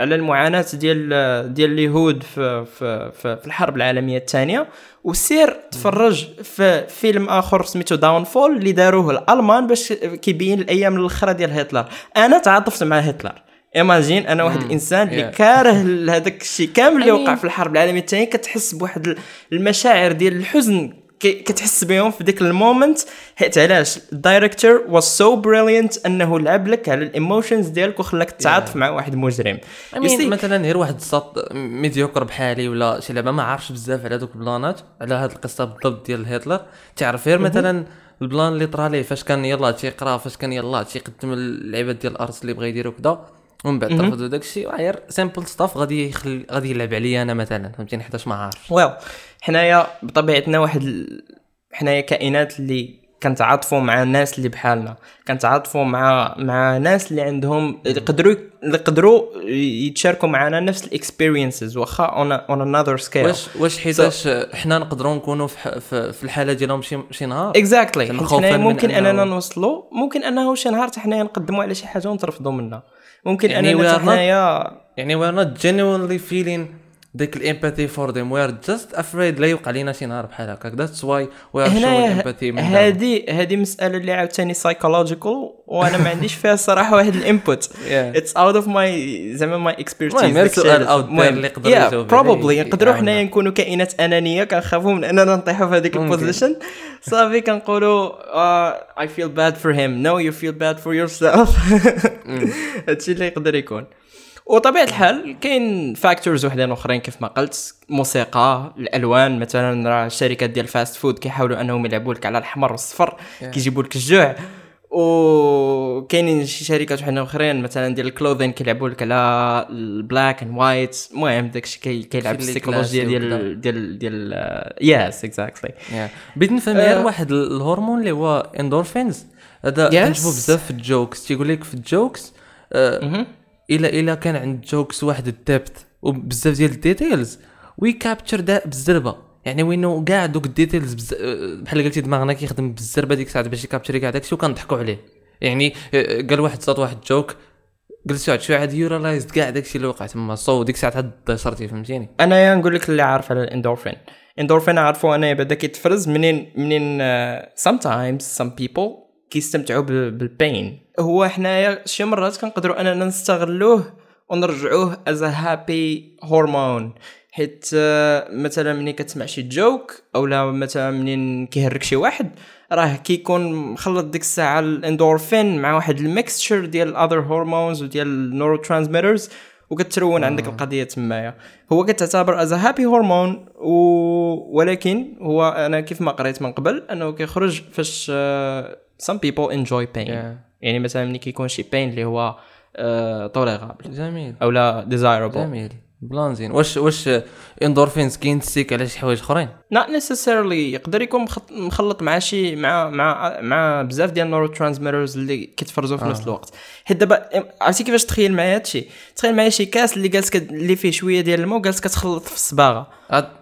على المعاناة ديال ديال اليهود في في في, في الحرب العالمية الثانية. وسير تفرج في فيلم آخر سميتو داون فول اللي داروه الألمان باش كيبين الأيام الأخرى ديال هتلر. أنا تعاطفت مع هتلر. imagine أنا واحد الانسان اللي. كاره هذاك الشيء كامل اللي وقع في الحرب العالمية الثانية كتحس بواحد المشاعر ديال الحزن كتحس بهم في ديك ال moment. حيت علاش؟ ال director was so brilliant أنه لعب لك على ال emotions ديالك وخلاك تتعاطف مع واحد مجرم. I مثلا غير واحد الساط médiocre بحالي ولا شي لعبة ما عارفش بزاف على هذوك ال plan ات على هاد القصة بالضبط ديال هتلر. تعرف غير مثلا ال plan اللي طرا ليه فاش كان يلا تيقرا فاش كان يلا تيقدم اللعيبات ديال ال art اللي بغا يديرو كذا ومن بعد ترفضوا داك الشيء غير simple stuff غادي يخلي غادي يلعب عليا أنا مثلا فهمتيني؟ حيتاش ما عارف well حنايا بطبيعتنا واحد ال... حنايا كائنات اللي كنتعاطفوا مع الناس اللي بحالنا. كنتعاطفوا مع مع ناس اللي عندهم يقدروا يقدروا يتشاركوا معنا نفس ال experiences واخا on on another scale واش واش حيتاش حنا نقدروا نكونوا في, ح- في, الحالة ديالهم شي شي نهار؟ exactly من ممكن أننا نوصلوا ممكن أنه شي نهار حتى حنايا نقدموا على شي حاجة ونترفضوا منها. ممكن يعني أننا حنايا يعني we're not genuinely feeling ديك ال empathy for we are just afraid لا يوقع لينا شي نهار بحال هكاك we are showing هنا empathy من دابا. هذه هذه مسألة اللي عاوتاني psychological وأنا ما عنديش فيها الصراحه واحد ال input. it's out of my زعما my expertise المهم، غير سؤال out there اللي يقدر يجاوب probably نقدروا. حنايا نكونوا كائنات أنانية كنخافوا من أننا نطيحوا في هذيك. ال position صافي كنقولوا I feel bad for him no you feel bad for yourself هادشي اللي يقدر يكون. وطبيعة الحال كاين factors وحدين أخرين كيف ما قلت. موسيقى الألوان مثلا راه الشركات ديال ال fast food كيحاولوا أنهم يلعبوا لك على الاحمر والصفر كيجيبوا لك الجوع. وكاينين شي شركات وحدين أخرين مثلا ديال ال clothing كيلعبوا لك على ال black and white المهم داكشي كي- كيلعب classy ديال ديال ديال yes exactly. بغيت نفهم غير آه. واحد ال- الهرمون اللي هو اندورفينز هذا Yes. كنشوفو بزاف في ال jokes. تيقول لك في ال jokes آه الا إلا كان عند jokes واحد ال depth وبزاف ديال ال details. وي capture دا بالزربة. يعني وينو كاع دوك ال details بز... بحال قلتي دماغنا كيخدم بالزربة ديك الساعة باش ي capture ي كاع داكشي وكنضحكوا عليه. يعني آه، قال واحد صوت واحد joke قلت واحد شوية عاد you realized كاع داكشي اللي وقع تما so ديك الساعة عاد صرتي فهمتيني؟ انايا نقول لك اللي عارف على الاندورفين. الاندورفين عارفو انايا بدا كيتفرز منين منين sometimes some people كيستمتعوا بال- بال pain. هو حنايا شي مرات كنقدروا أننا نستغلوه ونرجعوه as happy hormone حيت آه، مثلا ملي كتسمع شي joke اولا مثلا منين كيهرك شي واحد راه كيكون مخلط ديك الساعة الاندورفين مع واحد ال mixture ديال ال other hormones وديال ال neurotransmitters وكترون عندك القضية تمايا. هو كتعتبر as happy hormone و... ولكن هو أنا كيف ما قريت من قبل أنه كيخرج فاش uh, some people enjoy pain. Yeah. يعني مثلا ملي كيكون شي pain اللي هو tolerable جميل. أو لا desirable. جميل. plan زين واش واش اندورفينز كينتسيك على شي حوايج آخرين؟ Not necessarily. يقدر يكون مخلط مع شي مع مع مع بزاف ديال ال neurotransmitters اللي كيتفرزوا في نفس الوقت. حيت دابا عرفتي كيفاش تخيل معايا هادشي تخيل معايا شي كاس اللي جالس اللي فيه شوية ديال الماء وجالس كتخلط في الصباغة.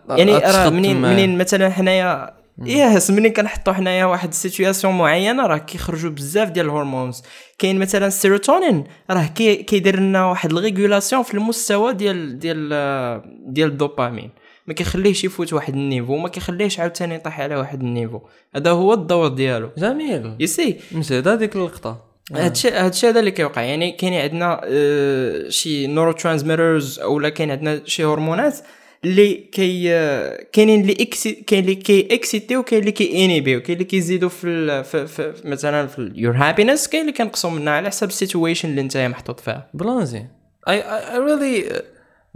يعني راه منين. منين مثلا حنايا yes منين كنحطوا حنايا واحد ال situation معينة راه كيخرجوا بزاف ديال ال hormones كاين مثلا السيروتونين راه كي كيدير لنا واحد ال régulation في المستوى ديال ديال آه، ديال الدوبامين. ما كيخليهش يفوت واحد ال niveau وما كيخليهش عاوتاني يطيح على واحد ال niveau. هذا هو الدور ديالو. جميل. You see مزيد هذيك اللقطة. هادشي هادشي هذا اللي كيوقع. يعني كاين عندنا آه، شي neurotransmitters أولا كاين عندنا شي هرمونات اللي كي كاينين اللي exci- كاين اللي كي excité وكاين اللي كي inhibيو كاين اللي كيزيدوا في, ال... في, في مثلا في your happiness كاين اللي كينقصوا منها على حسب ال situation اللي انت محطوط فيها I, I, I really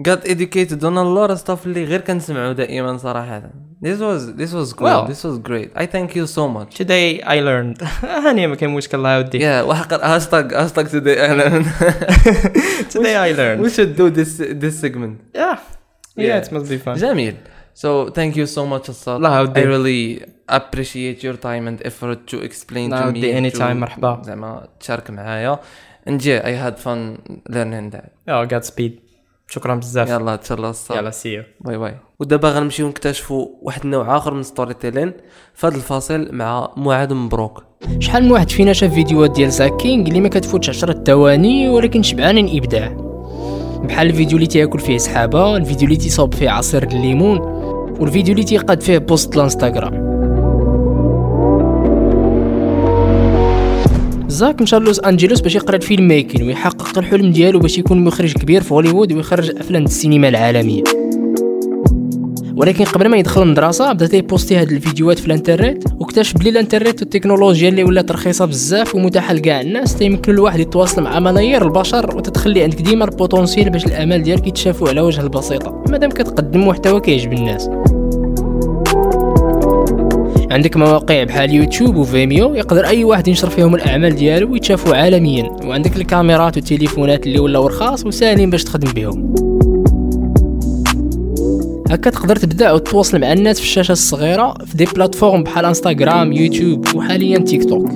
got educated on a lot of stuff اللي غير كنسمعو دائما صراحة. This was this was cool. Well. this was great. I thank you so much. Today I learned. هاني ما كاين مشكل الله يودي yeah وحق هاشتاج هاشتاج today أهلا today I learned. We should do this this segment. Yeah. Yeah Yeah. it must be fun. جميل so thank you so much Assad الله I really appreciate your time and effort to explain to me يودي to- anytime، مرحبا. زعما تشارك معايا. And yeah I had fun learning that. Oh Godspeed. شكرا بزاف. يلا تشلا الصاد يلا see you bye bye ودابا غنمشيو نكتشفوا واحد النوع آخر من storytelling في هذا الفاصل مع معاذ مبروك. شحال من واحد فينا شاف فيديوهات ديال Zach King اللي ما كتفوتش 10 ثواني ولكن شبعانين إبداع. بحال الفيديو اللي تياكل فيه سحابة الفيديو اللي تيصاوب فيه عصير الليمون والفيديو اللي تيقاد فيه post الانستغرام Zach مشى لوس أنجلوس باش يقرأ ال filmmaking ويحقق الحلم ديالو باش يكون مخرج كبير في هوليوود ويخرج أفلام السينما العالمية. ولكن قبل ما يدخل المدرسة بدا تي posté هاد الفيديوهات في الانترنت واكتشف بلي الانترنت والتكنولوجيا اللي ولات رخيصه بزاف ومتاحة لكاع الناس تيمكن الواحد يتواصل مع ملايير البشر وتتخلي عندك ديما ال potentiel باش الأعمال ديالك يتشافوا على وجه البسيطة. مادام كتقدم محتوى كيعجب الناس. عندك مواقع بحال YouTube و Vimeo يقدر أي واحد ينشر فيهم الأعمال ديالو ويتشافوا عالميا. وعندك الكاميرات والتليفونات اللي ولاو رخاص وساهلين باش تخدم بهم. هكا تقدر تبدأ وتتواصل مع الناس في الشاشة الصغيرة في دي بلاتفورم بحال انستغرام يوتيوب وحاليا تيك توك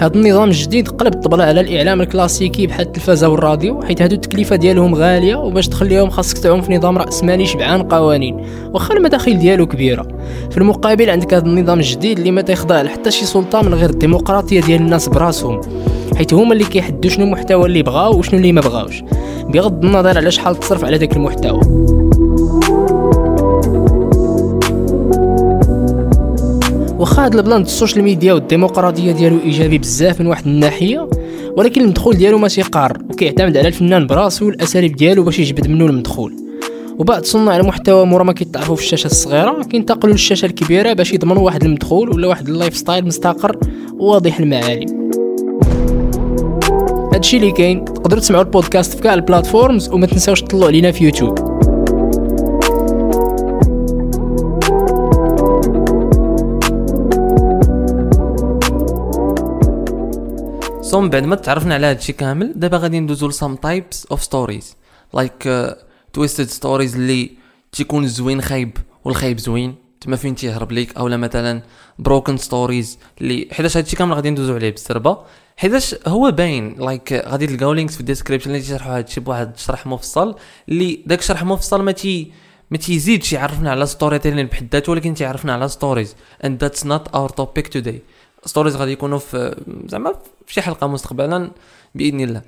هذا النظام الجديد قلب الطبلة على الإعلام الكلاسيكي بحال التلفازة والراديو حيت هادو التكلفة ديالهم غالية وباش تخليهم خاصك تعوم في نظام راسمالي شبعان قوانين واخا المداخيل ديالو كبيرة. في المقابل عندك هذا النظام الجديد اللي ما تيخضع لحتى شي سلطة من غير الديمقراطية ديال الناس براسهم. حيت هما اللي كيحددوا شنو المحتوى اللي بغاو وشنو اللي ما بغاوش. بغض النظر على شحال تصرف على داك المحتوى. واخا هاد ال plan ال social media والديمقراطية ديالو إيجابي بزاف من واحد الناحية ولكن المدخول ديالو ماشي قار وكيعتمد على الفنان براسو والأساليب ديالو باش يجبد منه المدخول. وبعض صناع المحتوى مورا ما كيتعرفوا في الشاشة الصغيرة كينتقلوا للشاشة الكبيرة باش يضمنوا واحد المدخول ولا واحد ال lifestyle مستقر وواضح المعالم. هادشي اللي كاين. تقدروا تسمعوا البودكاست في كاع ال platforms وما تنساوش تطلعوا علينا في YouTube. So من بعد ما تعرفنا على هادشي كامل دابا غادي ندوزو ل some types of stories like twisted stories اللي تيكون زوين خايب والخايب زوين. تما فين تيهرب ليك؟ اولا مثلا broken stories اللي حيتاش هادشي كامل غادي ندوزو عليه بالسربة؟ حيتاش هو باين like غادي تلقاو links في ال description اللي تيشرحوا هادشي بواحد الشرح مفصل اللي داك الشرح مفصل ما تي ما تيزيدش يعرفنا على storytelling بحد ذاته ولكن تيعرفنا على stories and that's not our topic today stories غادي يكونوا في زعما في شي حلقة مستقبلا بإذن الله.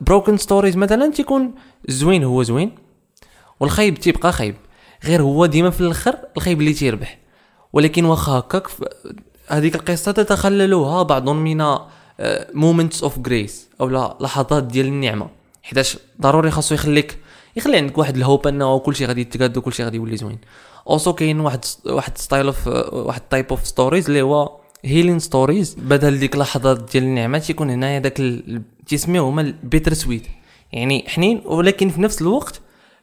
Broken stories مثلا تيكون زوين هو زوين. والخايب تيبقى خايب. غير هو ديما في الآخر الخايب اللي تيربح. ولكن واخا هكاك هذيك القصة تتخللها بعض من moments of grace أو لا لحظات ديال النعمة. حيتاش ضروري خاصو يخليك يخلي عندك واحد ال hope أنه كلشي غادي يتقاد وكلشي غادي يولي زوين. Also كاين واحد واحد style of واحد type of stories اللي هو healing stories بدل ديك اللحظات ديال النعمة تيكون هنايا داك ال- تيسميوه هما ال bittersweet يعني حنين ولكن في نفس الوقت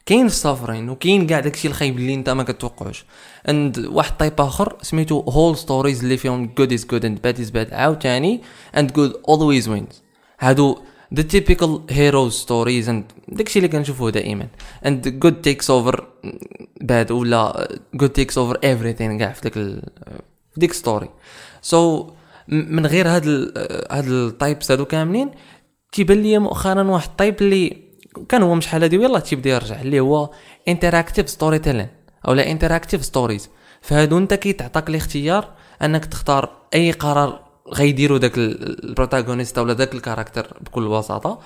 كاين ال suffering وكاين كاع داكشي الخايب اللي انت ما كتوقعوش. عند واحد type آخر سميتو whole stories اللي فيهم good is good and bad is bad عاوتاني and good always wins هادو the typical hero stories and داكشي اللي كنشوفوه دائما. And good takes over bad ولا good takes over everything كاع في داك ال- في ديك story so so, من غير هاد ال هاد ال types هادو كاملين تيبان لي مؤخرا واحد ال type اللي كان هو شحال هادي ويلا تيبدا يرجع اللي هو interactive storytelling أو لا interactive stories فهادو أنت كيتعطاك الاختيار أنك تختار أي قرار غيديروا داك ال- ال protagonist ولا داك ال character بكل بساطة.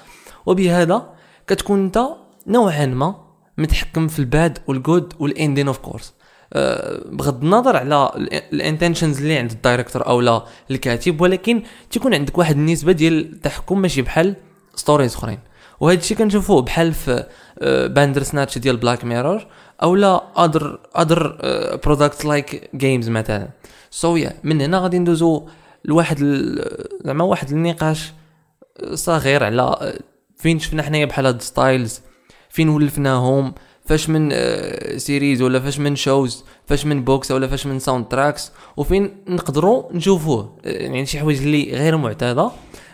وبهذا كتكون أنت نوعا ما متحكم في ال bad وال good وال ending of course بغض النظر على ال intentions اللي عند ال director أو لا الكاتب ولكن تيكون عندك واحد النسبة ديال التحكم ماشي بحال stories أخرين. وهذا الشيء كنشوفوه بحال في Bandersnatch ديال Black Mirror أو لا other other products like games مثلا. So yeah من هنا غادي ندوزو لواحد زعما واحد النقاش صغير على آه، فين شفنا حنايا بحال هاد styles؟ فين ولفناهم؟ فاش من آه، series ولا فاش من shows فاش من books ولا فاش من soundtracks وفين نقدروا نشوفوه؟ آه، يعني شي حوايج اللي غير معتادة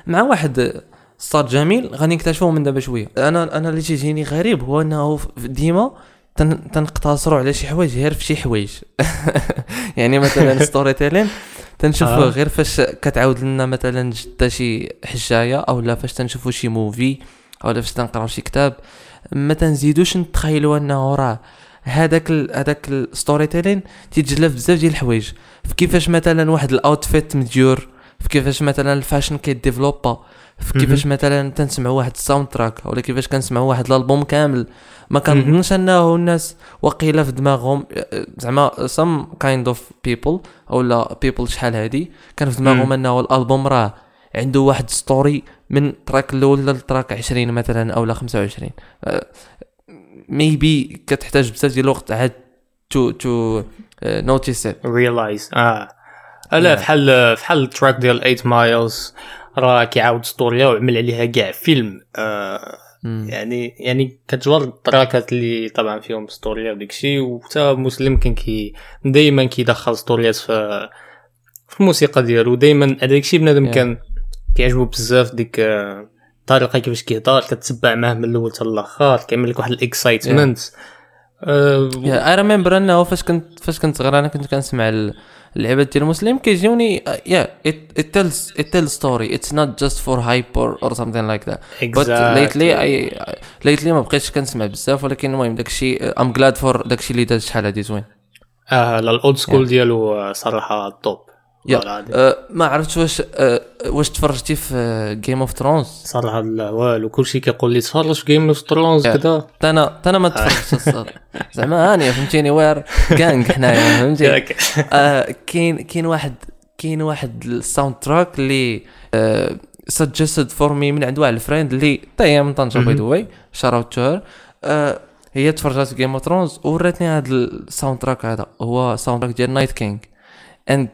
مع واحد ستار جميل غادي نكتشفوه من دابا شوية. أنا أنا اللي تيجيني غريب هو إنه ديما تن- تنقتصروا على شي حوايج غير في شي حوايج. يعني مثلا storytelling تنشوفوه آه. غير فاش كتعاود لنا مثلا جدة شي حجاية أو لا فاش تنشوفوا شي movie أو لا فاش تنقراو شي كتاب. ما تنزيدوش نتخيلوا إنه راه هذاك ال- هذاك ال storytelling تيتجلى في بزاف ديال الحوايج. في كيفاش مثلا واحد ال outfit مديور في كيفاش مثلا ال fashion كي develop ا في كيفاش مثلا تنسمعوا واحد ال soundtrack ولا كيفاش كنسمعوا واحد الألبوم كامل. ما كنظنش انه الناس وقيله في دماغهم زعما some kind of people أو لا people شحال هادي كان في دماغهم. أنه الألبوم راه عنده واحد story من track الأول لل track 20 مثلا أو لا 25 maybe كتحتاج بزاف ديال الوقت عاد to to notice realize آه. لا. بحال بحال ال track ديال 8 Miles راه كيعاود story ا وعمل عليها كاع فيلم آه يعني يعني كتجبر ال track ات اللي طبعا فيهم story ا وديك الشيء وحتى مسلم كان كي دائما كيدخل story ات في في الموسيقى ديالو دائما هذاك الشيء بنادم Yeah. كان كيعجبو بزاف ديك آه، الطريقة كيفاش كيهضر كتتبع معاه من الأول حتى الآخر كيعمل لك واحد ال excitement yeah I remember أنه فاش كنت فاش كنت صغير أنا كنت كنسمع اللعبات ديال المسلم كيجيوني yeah it tells it tells story. It's not just for hype or, or something like that. But lately I lately ما بقيتش كنسمع بزاف ولكن المهم داكشي I'm glad for داكشي اللي داز شحال هادي زوين. آه لا ال old school ديالو آه، صراحة top yeah. أه ما عرفتش واش أه واش تفرجتي في Game of Thrones صراحة لا والو كلشي كيقول لي تفرج في Game of Thrones. كذا. أنا أنا ما تفرجتش الصراحه زعما هاني فهمتيني وير كانغ حنايا فهمتي. آه، كاين كاين واحد كاين واحد ال soundtrack اللي suggested for me من عند واحد ال friend اللي حتى هي من طنجه by the way shout out to هي تفرجت Game of Thrones ووراتني هذا ال soundtrack هذا. هو soundtrack ديال Night King and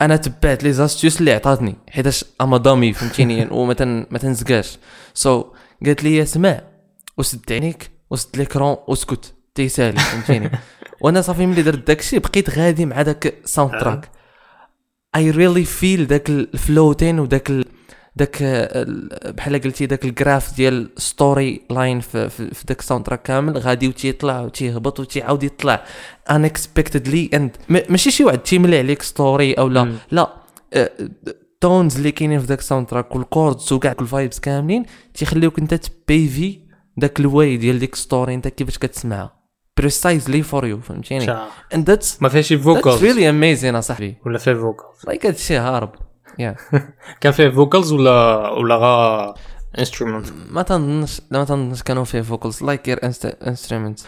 أنا تبعت لي زاستيوس اللي عطاتني حيتاش أما دامي فهمتيني؟ وما تن ما تنزقاش. so so, قالت لي اسمع وسد عينيك وسد les écrans واسكت تيسالي فهمتيني؟ وأنا صافي ملي درت داكشي بقيت غادي مع داك ال soundtrack I really feel داك ال floating وداك ال داك آه، ال- بحال قلتي داك ال graph ديال storyline في, في, في داك ال soundtrack كامل غادي وتيطلع وتيهبط وتيعاود يطلع unexpectedly and ماشي شي واحد تيملي عليك story أو لا. مم. لا ال tones اللي كاينين في داك ال soundtrack وال chords وكاع ال vibes كاملين تيخليوك انت تبيفي داك ال way ديال ديك story انت كيفاش كتسمعها. precisely for you فهمتيني؟ and that's ما فيها شي that's vocals really amazing أصاحبي. ولا فيه vocals like هادشي هارب. كان فيه vocals ولا ولا غا instrument ما تنظنش ما تنظنش كانوا فيه vocals like غير instrument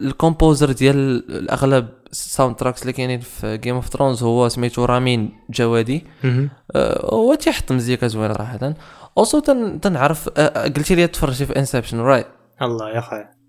ال composer ديال الأغلب ال soundtracks اللي كاينين في Game of Thrones هو سميتو رامين جوادي. آه، هو تيحط مزيكا زوينة صراحة. also تن تنعرف آه، قلتي لي تفرجتي في Inception right الله يا خويا.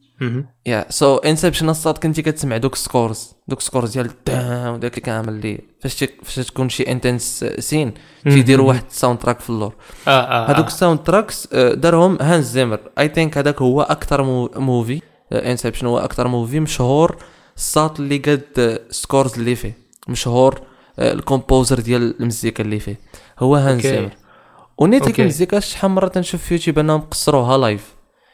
yeah so Inception الصاط كنتي كتسمع دوك scores. دوك scores ديال دام وداك كامل اللي فاش فاش تكون شي intense scene تيديروا واحد ال soundtrack في اللور. هذوك ال soundtracks آه، دارهم هانز زيمر I think هذاك هو أكثر movie Inception هو أكثر movie مشهور الساط اللي قد scores اللي فيه. مشهور آه، ال composer ديال المزيكا اللي فيه. هو هانز. زيمر ونيت ديك. المزيكا شحال مرة تنشوف في يوتيوب أنهم قصروها live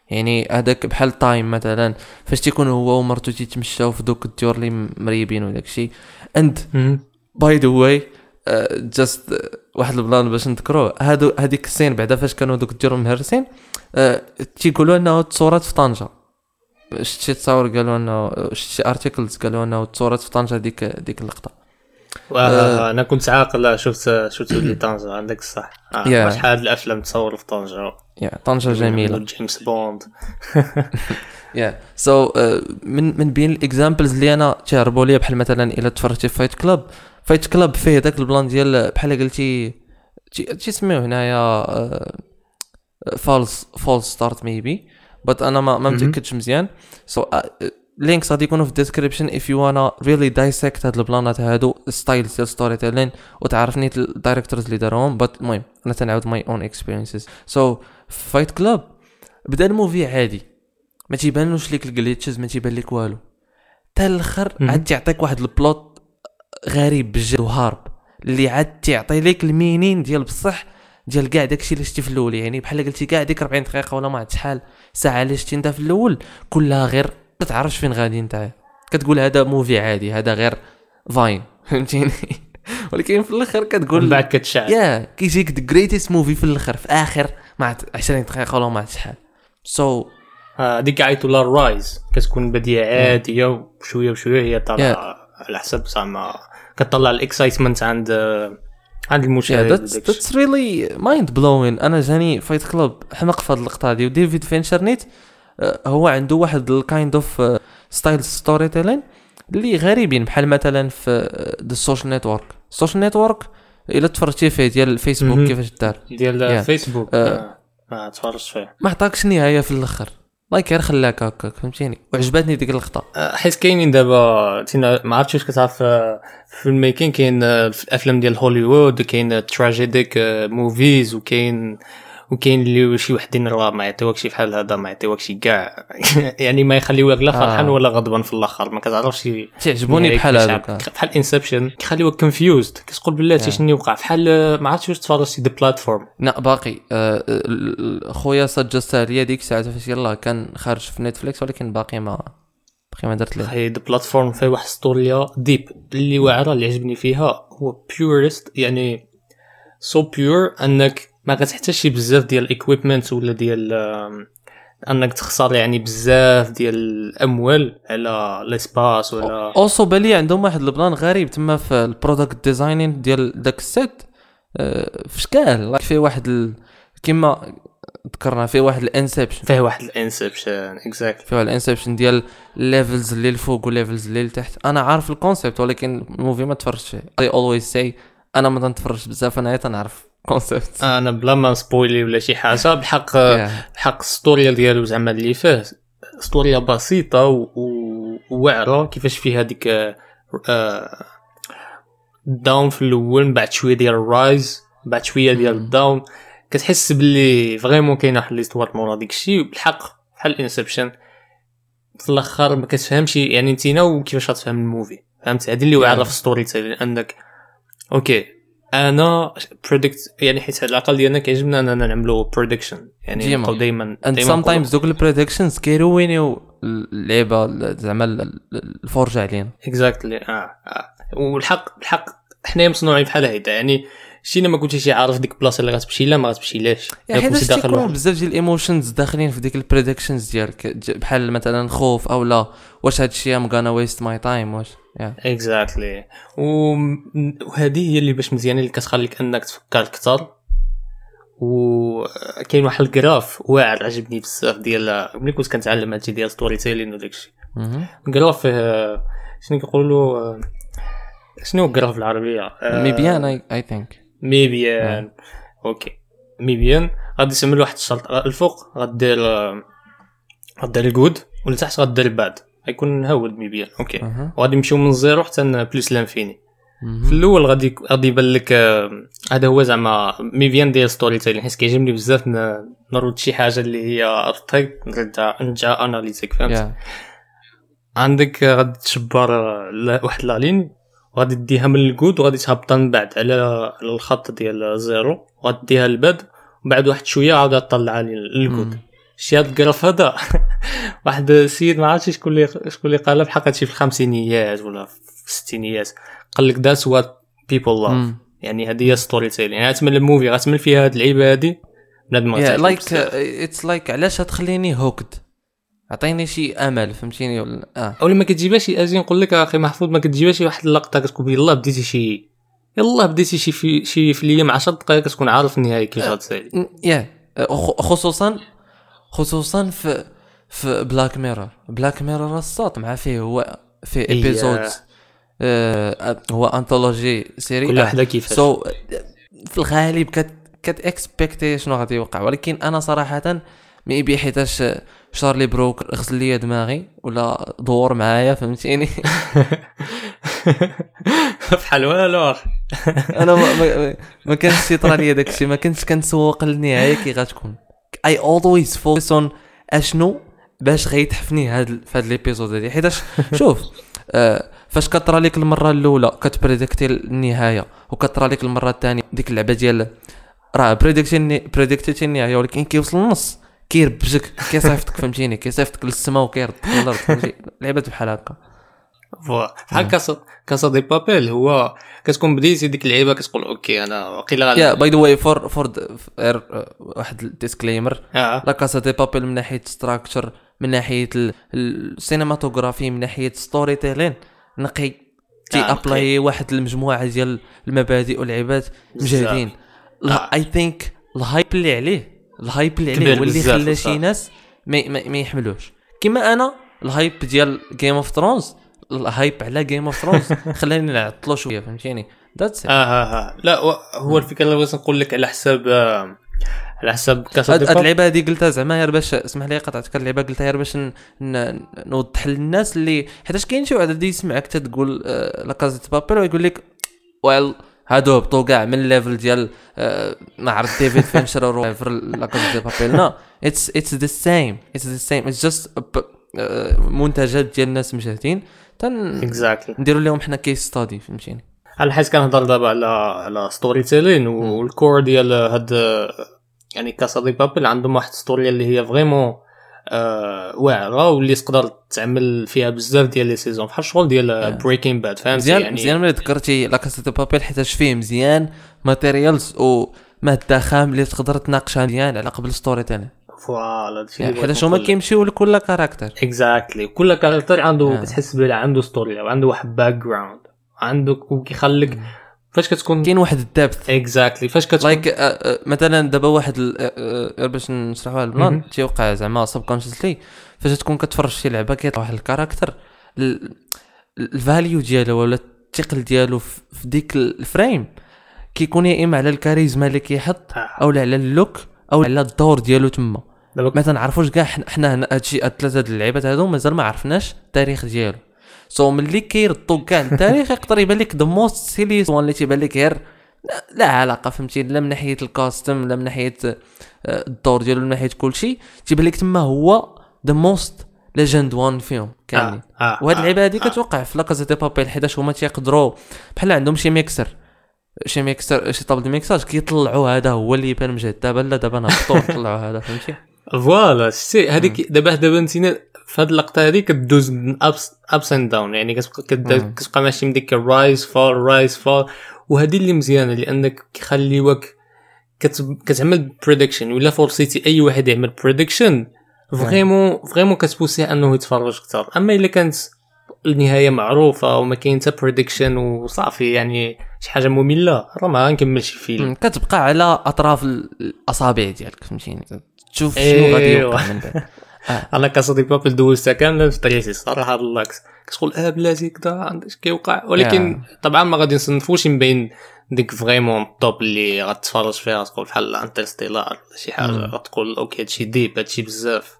يعني هذاك بحال time مثلا فاش تيكون هو ومرتو تيتمشاو في دوك الديور اللي مريبين وداك الشيء and. by the way just واحد ال plan باش نذكروه هادو هذيك ال scene بعدا فاش كانوا دوك الديور مهرسين آه، تيقولوا أنه تصورات في طنجة شتي تصاور قالوا أنه شتي articles قالوا أنه تصورات في طنجة ديك ديك اللقطة أنا كنت عاقل شفت شفت اللي طنجة عندك الصح آه، Yeah. شحال الأفلام تصور في طنجة؟ يا طنجة جميلة. جيمس بوند. yeah. so من من بين الاكزامبلز اللي أنا تهربوا لي بحال مثلا الا تفرجتي في فايت كلاب فايت كلاب فيه داك البلان ديال بحال قلتي تي- تيسميوه هنايا فالس فالس ستارت ميبي بس أنا ما. متأكدش مزيان. سو لينكس غادي يكونوا في الديسكريبشن اف يو وأنا ريلي دايسكت هاد البلانات هادو ستايلز ديال ستوري تيلين وتعرفني الدايركتورز اللي داروهم. بس المهم أنا تنعاود ماي اون اكسبيرينسز سو Fight Club بدأ ال movie عادي. ما تيبانوش ليك ال glitches ما تيبان لك والو. حتى الأخر. عاد تيعطيك واحد ال plot غريب بجد وهارب. اللي عاد تيعطي لك ال meaning ديال بصح ديال كاع داكشي اللي شتي في الأول. يعني بحال قلتي كاع ديك 40 دقيقة ولا ما عرفت شحال. ساعة اللي شتي انت في الأول؟ كلها غير ما تعرفش فين غادي انت كتقول هذا movie عادي هذا غير fine فهمتيني؟ ولكن في الآخر من كتقول بعد كتشعل يا كيجيك the greatest movie في الآخر. في آخر عرفت 20 دقيقة ولا ما شحال. so آه، هذيك عيطوا لها ال rise كتكون بديه عادية وشوية بشويه هي طالعة على حسب زعما كتطلع ال excitement عند عند المشاهد ذاتس ريلي مايند بلوين أنا جاني Fight Club حمق في هاد اللقطه هادي وديفيد فينشر نيت هو عنده واحد ال kind of style storytelling اللي غريبين بحال مثلا في The Social Network ال Social Network إلا تفرجتي فيه ديال الفيسبوك. كيفاش دار ديال Yeah. فيسبوك آه. آه، ما تفرجت فيه ما عطاكش نهاية في الأخر like غير خلاك هكاك فهمتيني وعجبتني ديك اللقطة آه، حيت كاينين دابا تينا- ما عرفتش واش كتعرف آه، في ال making كاين آه، في الأفلام ديال هوليوود كاين tragic movies وكاين وكاين اللي شي وحدين راه ما يعطيوكش بحال هذا ما يعطيوكش كاع. يعني ما يخليوك لا فرحان آه. ولا غضبان في الآخر ما كتعرفش. تعجبوني نهاية بحال هذوك. عاد. بحال Inception كيخليوك confused كتقول بلاتي شنو وقع بحال آه، ما عرفتش واش تفرجتي The Platform لا باقي آه، خويا suggest ها ليا ديك الساعة فاش يلاه كان خارج في Netflix ولكن باقي ما باقي ما درت ليه هي Platform فيه واحد ستوريا deep اللي واعرة اللي عجبني فيها هو purest يعني so pure أنك ما كتحتاجش بزاف ديال ال equipment ولا ديال أنك تخسر يعني بزاف ديال الأموال على l'espace ولا also بالي عندهم واحد ال plan غريب تما في ال product designing ديال داك ال set. آه، في شكال؟ فيه واحد ال... كيما ذكرنا فيه واحد ال Inception فيه واحد ال Inception exact فيه واحد ال Inception ديال ال levels اللي الفوق وال levels اللي لتحت. أنا عارف ال concept ولكن ال movie ما تفرجت فيه I always say أنا ما تنتفرجش بزاف أنا تنعرف. concept أنا بلا ما spoil ي ولا شي حاجة بحق بحق الستوريا ديالو زعما اللي فيه ستوريا بسيطة وواعره كيفاش فيها ديك ال down في الأول من بعد شوية ديال ال rise بعد شوية ديال ال down. كتحس باللي vraiment كاينة واحد l'histoire مورا ديك الشيء بالحق بحال Inception في الأخر ما كتفهمش يعني نتينا وكيفاش غتفهم ال movie. فهمت؟ هذه اللي واعره في story انك okay أنا predict يعني حيت على الأقل ديالنا كيعجبنا أننا نعملوا prediction يعني. نبقاو دائما and sometimes دوك ال predictions كي ruin يو اللعيبه زعما ال- ال- الفرجة علينا. exactly آه آه. والحق الحق حنايا مصنوعين بحال هيدا. يعني شينا ما كنتيش عارف ديك البلاصه اللي غتمشي لا ما غتمشي لاش يعني كنتي حيت داخل تيكونوا بزاف ديال ال emotions داخلين في ديك ال predictions ديالك ج- بحال مثلا خوف أو لا واش هاد الشيء I'm gonna waste my time واش؟ Yeah. exactly وهذه هي اللي باش مزيانة اللي كتخليك أنك تفكر أكثر. وكاين واحد ال graph واعر عجبني بزاف ديال ملي كنت كنتعلم هادشي ديال storytelling وداكشي. ال graph فيه شنو كيقولوا آه، شنو هو ال graph بالعربيه آه، ميبيان I think ميبيان. okay. ميبيان. غادي تعمل واحد الشرط الفوق غدير آه، غدير ال good ولتحت غدير ال bad غيكون ها هو الميبيان. okay. أها. وغادي نمشيو من zéro حتى plus l'infini. في الأول غادي غادي يبان لك آه، هذا هو زعما ميبيان ديال storytelling حيت كيعجبني بزاف نرد شي حاجة اللي هي artistic نرجع نرجع analytic فهمت؟ yeah عندك آه، غادي تشبر واحد la ligne وغادي ديها من ال good وغادي تهبطها من بعد على على الخط ديال zéro. وغادي ديها لل bad وبعد واحد شوية عاود طلعها لل good شي هاد ال graph هذا واحد السيد ما عرفتش شكون اللي شكون اللي قالها بحال هادشي في الخمسينيات ولا في الستينيات. قال لك that's what people love. يعني هذه هي storytelling يعني غتمل ال movie غتمل فيها هاد اللعيبه هادي بنادم like بزاف. it's like علاش تخليني هوكد عطيني شي أمل فهمتيني؟ ولا آه. أو لما كتجيبهاش أجي نقول لك أخي محفوظ ما كتجيبهاش واحد اللقطة كتكون يلاه بديتي شي يلاه بديتي شي في شي فيلم 10 دقائق كتكون عارف النهاية كيف غتسالي م- يا خ- خصوصا خصوصا في في Black Mirror Black Mirror الصوت مع فيه هو فيه إيه. episodes آه هو anthology series كل وحدة كيفاش. so في الغالب كت كت expect ي شنو غادي يوقع. ولكن أنا صراحة maybe حيتاش Charlie Brooker غسل لي دماغي ولا دور معايا فهمتيني؟ بحال والو. أنا ما, ما, ما كانش يطرى لي داك الشيء ما كنتش كنسوق للنهاية كي غتكون. I always focus on أشنو باش غيتحفني هاد في هاد l'épisode هادي. حيتاش شوف آه فاش كطرى لك المرة الأولى كت predict ي النهاية وكطرى لك المرة الثانية ديك اللعبة ديال راه predict ي predict ي النهايه ولكن كيوصل النص كيربجك كيصيفطك فهمتيني؟ كيصيفطك للسما وكيردك للارض فهمتي؟ لعبات بحال هكا بحال كاسا دي بابيل هو كتكون بديتي ديك اللعيبة كتقول أوكي أنا غادي يا باي ذا واي فور فور واحد الديسكليمر آه. لا كاسا دي بابيل من ناحية ستراكشر من ناحية ال- السينماتوغرافي من ناحية ستوري تيلين نقي تي آه، ابلاي واحد المجموعه ديال المبادئ واللعبات مجهدين آه. اي ثينك الهايب اللي عليه الهايب اللي عليه هو اللي خلى. شي ناس ما, ما, ما يحملوش كما أنا ال hype ديال Game of Thrones ال hype على Game of Thrones خلاني نعطلو شوية فهمتيني that's آه آه, آه. لا هو الفكرة اللي بغيت نقول لك على حساب آه، على حساب Casa هاد اللعبة هادي قلتها زعما غير باش اسمح لي قطعتك هاد اللعبة قلتها غير باش. نوضح للناس اللي حيتاش كاين شي واحد يسمعك تتقول آه، La Casa Papel ويقول لك ويل هادو هبطوا كاع من ال level ديال آه، ما عرفت ديفيد فينشر ولا whatever لا كازا دي بابيل. لا it's it's the same it's the same it's just منتجات ديال الناس مشاهدين. تن exactly نديروا لهم حنا case study فهمتيني؟ على حيت كنهضر دابا على على storytelling وال core ديال هاد يعني كاسا دي بابل عندهم واحد story اللي هي vraiment آه واعرة واللي تقدر تعمل فيها بزاف ديال les saisons. بحال الشغل ديال بريكين باد فهمتي؟ مزيان يعني مزيان ملي ذكرتي لا كاسا دي بابيل حيتاش فيه مزيان materials وماده خام اللي تقدر تناقشها مزيان على قبل storytelling voilà اللي حيتاش هما كيمشيو لكل character exactly كل character عنده آه. كتحس بلا عنده story وعنده واحد background عندك وكيخليك فاش كتكون كاين واحد ال depth exactly فاش كتكون like مثلا دابا واحد آه، آه، باش نشرحوها ال plan. تيوقع زعما subconsciously فاش تكون كتفرج شي لعبة كيطلع واحد ال character ال- ال value ديالو ولا الثقل ديالو في ديك ال frame كيكون يا اما على الكاريزما اللي كيحط آه. أو على ال look أو على الدور ديالو تما. ما تنعرفوش كاع حنا- هنا هادشي هاد ثلاثة د اللعيبات هادو مازال ما عرفناش التاريخ ديالو. so ملي كيردو كاع التاريخ يقدر يبان لك the most silliest one اللي تيبان لك غير لا- لا علاقة فهمتي؟ لا من ناحية ال costume لا من ناحية آه، الدور ديالو من ناحية كلشي. تيبان لك تما هو the most legend one فيهم كاملين. آه، وهاد آه، اللعيبه هادي آه. كتوقع في لاكازا دي بابيل حيتاش هما تيقدروا بحال عندهم شي ميكسر شي ميكسر شي table mixage كيطلعوا هذا هو اللي يبان مجهد دابا لا دابا نهبطوا نطلعوا هذا فهمتي؟ voilà شتي هذيك دابا دابا نسينا في هاد اللقطة هذه كدوز من ups ups and down يعني كتبقى. كتبقى ماشي من ديك ال rise fall rise fall وهذه اللي مزيانة لأنك كيخليوك كت- كتعمل prediction ولا foresee أي واحد يعمل prediction vraiment vraiment كت pousser ه أنه يتفرج أكثر أما إلا كانت النهاية معروفة وما كاين حتى prediction وصافي يعني شي حاجة مملة راه ما غنكملش الفيلم. كتبقى على أطراف ال- الأصابع ديالك فهمتيني؟ تشوف شنو إيوا. غادي يوقع من بعد. أنا كاسا دي بابل دوزتها كامله في طريقتي الصراحه relax. كتقول آه بلاتي كدا عندك كيوقع. ولكن طبعا ما غادي نصنفوش من بين ديك vraiment ال top اللي غتفرج فيها. تقول بحال انترستيلار ولا شي حاجة. غتقول okay هادشي deep هادشي بزاف.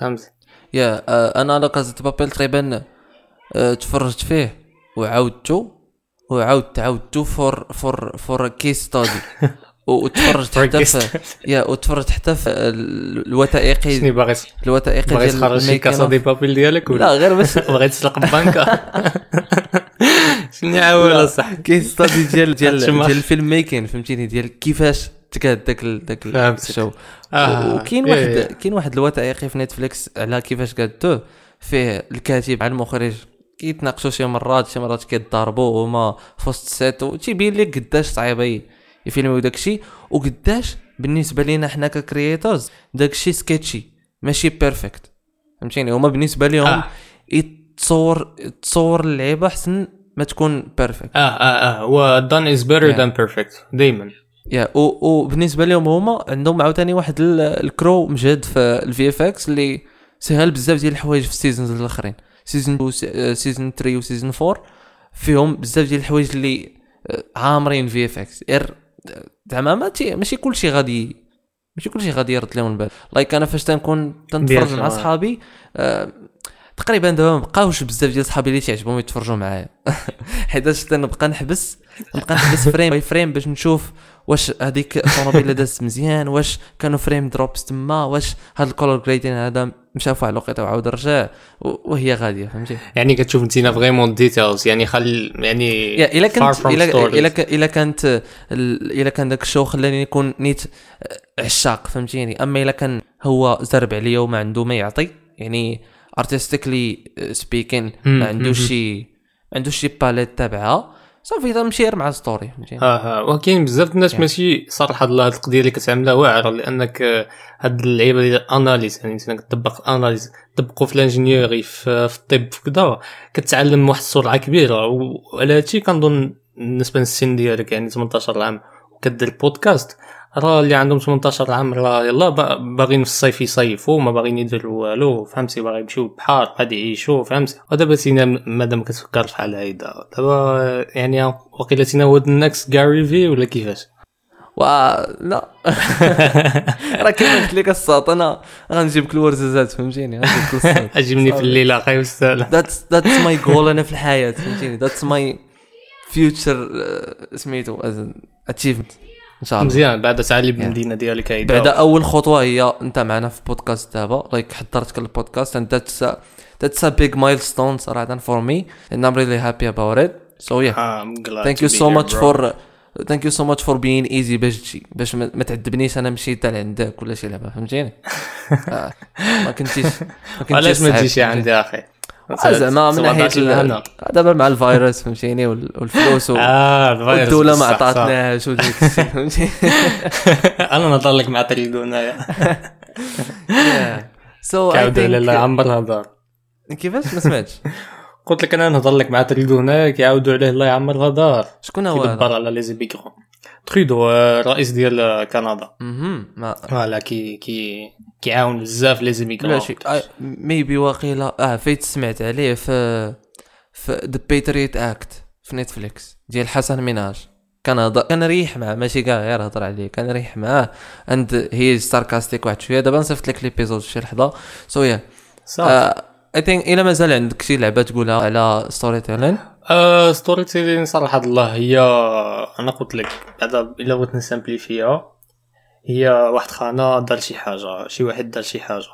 فهمت يا آه، أنا لا كازا بابيل تقريبا آه، تفرجت فيه وعاودته وعاودت عاودته for for for case study وتفرجت For حتى في يا وتفرجت حتى في ال- الوثائقي شنو باغي الوثائقي باغي تخرج شي كاسا دي بابل ديالك لا غير باش باغي تسرق بنكه شنو عاول صح كيس ستادي ديال ديال ديال الفيلم ميكين فهمتيني؟ ديال كيفاش تكاد داك داك. الشو آه، وكاين واحد يا. كاين واحد الوثائقي في نتفليكس على كيفاش قادوه فيه الكاتب مع المخرج كيتناقشوا شي مرات شي مرات كيتضاربوا هما في وسط السيت وتيبين لك قداش صعيبه يفيلموا داكشي وقداش بالنسبة لينا حنا ككرييترز داكشي سكيتشي ماشي بيرفكت فهمتيني؟ هما بالنسبة لهم آه. يتصور تصور اللعيبة أحسن ما تكون perfect آه آه آه. و is better Yeah. than perfect دائما يا وبالنسبه لهم هما عندهم عاوتاني واحد ال- crew مجهد في ال VFX اللي سهل بزاف ديال الحوايج في ال seasons الأخرين. season 2 season 3 و season 4 فيهم بزاف ديال الحوايج اللي آه، عامرين VFX غير زعما ماشي كلشي غادي ماشي كلشي غادي يرد لهم البال like أنا فاش تنكون تنتفرج مع. صحابي آه، تقريبا دابا ما بقاوش بزاف ديال صحابي اللي تيعجبهم يتفرجوا معايا حيتاش تنبقى نحبس نبقى نحبس frame by frame باش نشوف واش هذيك الطوموبيله دازت مزيان واش كانوا frame drops تما واش هاد ال color grading هذا مشى واحد الوقيته وعاود رجع وهي غادية فهمتي يعني كتشوف انت vraiment details يعني خل يعني إلا كانت الا. الا كانت ال- إلا كان داك ال show خلاني نكون نيت عشاق فهمتيني أما إلا كان هو زرب عليا وما عنده ما يعطي يعني artistically speaking ما عندوش. شي ما عندوش شي palette تابعها صافي تمشي غير مع ال story. فهمتيني؟ آه آه. وكاين بزاف الناس يعني. ماشي صراحة هاد هاد القضية اللي كتعملها واعرة لأنك آه، هاد اللعيبة ديال ال analyse يعني انت كتطبق ال analyse طبقوا في ال ingénierie في, في الطب في كذا كتعلم واحد السرعة كبيرة. وعلى هادشي كنظن بالنسبة للسن ديالك يعني 18 عام وكدير بودكاست راه اللي عندهم 18 عام راه يلا با- باغيين في الصيف يصيفوا ما باغيين يديروا والو فهمتي؟ باغي يمشيو البحر غادي يعيشوا فهمتي؟ ودابا تينا مادام كتفكر فحال هيدا دابا يعني وقيلا تينا هو ال next غاري في ولا كيفاش؟ و لا. راه كيما قلت لك الساط أنا غنجيب لك الورزازات فهمتيني؟ اجبني في الليلة أخي وسهلا that's that's my goal أنا في الحياة فهمتيني؟ that's my future سميتو achievement إن شاء الله. مزيان بعد تعالي Yeah. بالمدينة ديالك هيدا بعد أول خطوة هي أنت معنا في بودكاست دابا. like حضرتك ال podcast a, that's a big milestone صراحة for me and I'm really happy about it. So yeah. I'm glad to be here, bro. thank you so much for thank you so much for being easy باش تجي. باش ما تعذبنيش أنا مشيت لعندك ولا شي لعبة. فهمتيني؟ آه، ما كنتيش ما كنتيش علاش ما تجيش؟ عندي أخي؟ زعما من ناحية دابا مع الفيروس فهمتيني؟ وال- والفلوس و- آه الفيروس والدولة ما. عطاتناش فهمتي أنا نهضر لك مع تريدو هنايا سو على الله يعمر الهضر كيفاش؟ ما سمعتش. قلت لك أنا نهضر لك مع تريدو هنايا كيعاودوا عليه الله يعمر الهضر شكون هو كيدبر على لي زيبيكرون تريدو آه، الرئيس ديال كندا. ما voilà كي كي كيعاون بزاف les immigrants. لا maybe واقيلا. آه فايت سمعت عليه في في the Patriot Act في Netflix ديال حسن مناج كان هضر كان ريح معاه ماشي كاع غير هضر عليه. كان ريح معاه. and he sarcastic واحد شوية. دابا نصيفط لك l'épisode شي لحظة. so yeah I think إلا مازال عندك شي لعبة تقولها على storytelling آه storytelling صراحة الله هي أنا قلت لك بعدا إلا بغيت ن simplifi يها. هي واحد خانة دار شي حاجة شي واحد دار شي حاجة.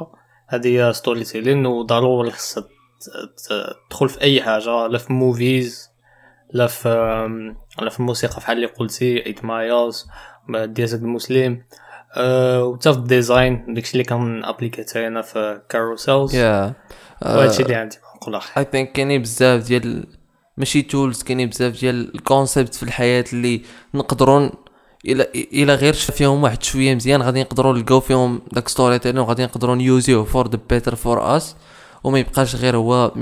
هذه هي storytelling وضروري خصها ت- تدخل في أي حاجة لا في movies لا في لا في الموسيقى بحال اللي قلتي 8 Miles ديال زاد المسلم أه وتا في ال design داكشي اللي كن appliquer تا أنا في carousels yeah وهادشي اللي عندي نقول أخي I think كاينين بزاف ديال ماشي tools كاينين بزاف ديال ال concepts في الحياة اللي نقدروا إلى إلى غير شاف فيهم واحد شوية مزيان غادي نقدروا نلقاو فيهم داك storytelling وغادي نقدروا ن use يوه for the better for us وما يبقاش غير هو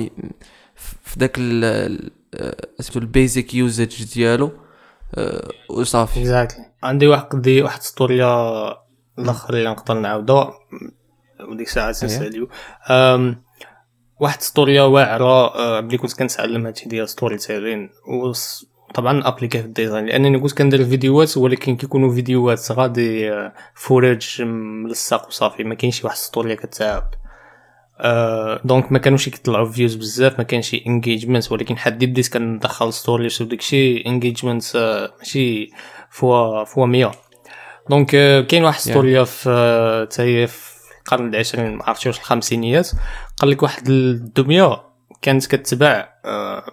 في داك ال سميتو ال basic usage ديالو. آه، وصافي. exactly عندي واحد قضيه واحد ستوريا الآخر اللي نقدر نعاودها وديك الساعة تنساليو واحد ستوريا واعرة ملي كنت كنتعلم هادشي ديال storytelling طبعا appliqué في ال design لانني كنت كندير فيديوهات ولكن كيكونوا فيديوهات غادي أه، فوراج ملصق وصافي. ما كاينش واحد ستوريا كتعاود آه، donc ما كانوش كيطلعوا views بزاف ما كانش engagement ولكن حد بديت كندخل stories وداكشي engagement ماشي fois fois 100 donc آه، كاين واحد ستوريا في آه، تا هي في القرن العشرين ما عرفتش واش الخمسينيات. قال لك واحد الدمية كانت كتباع آه،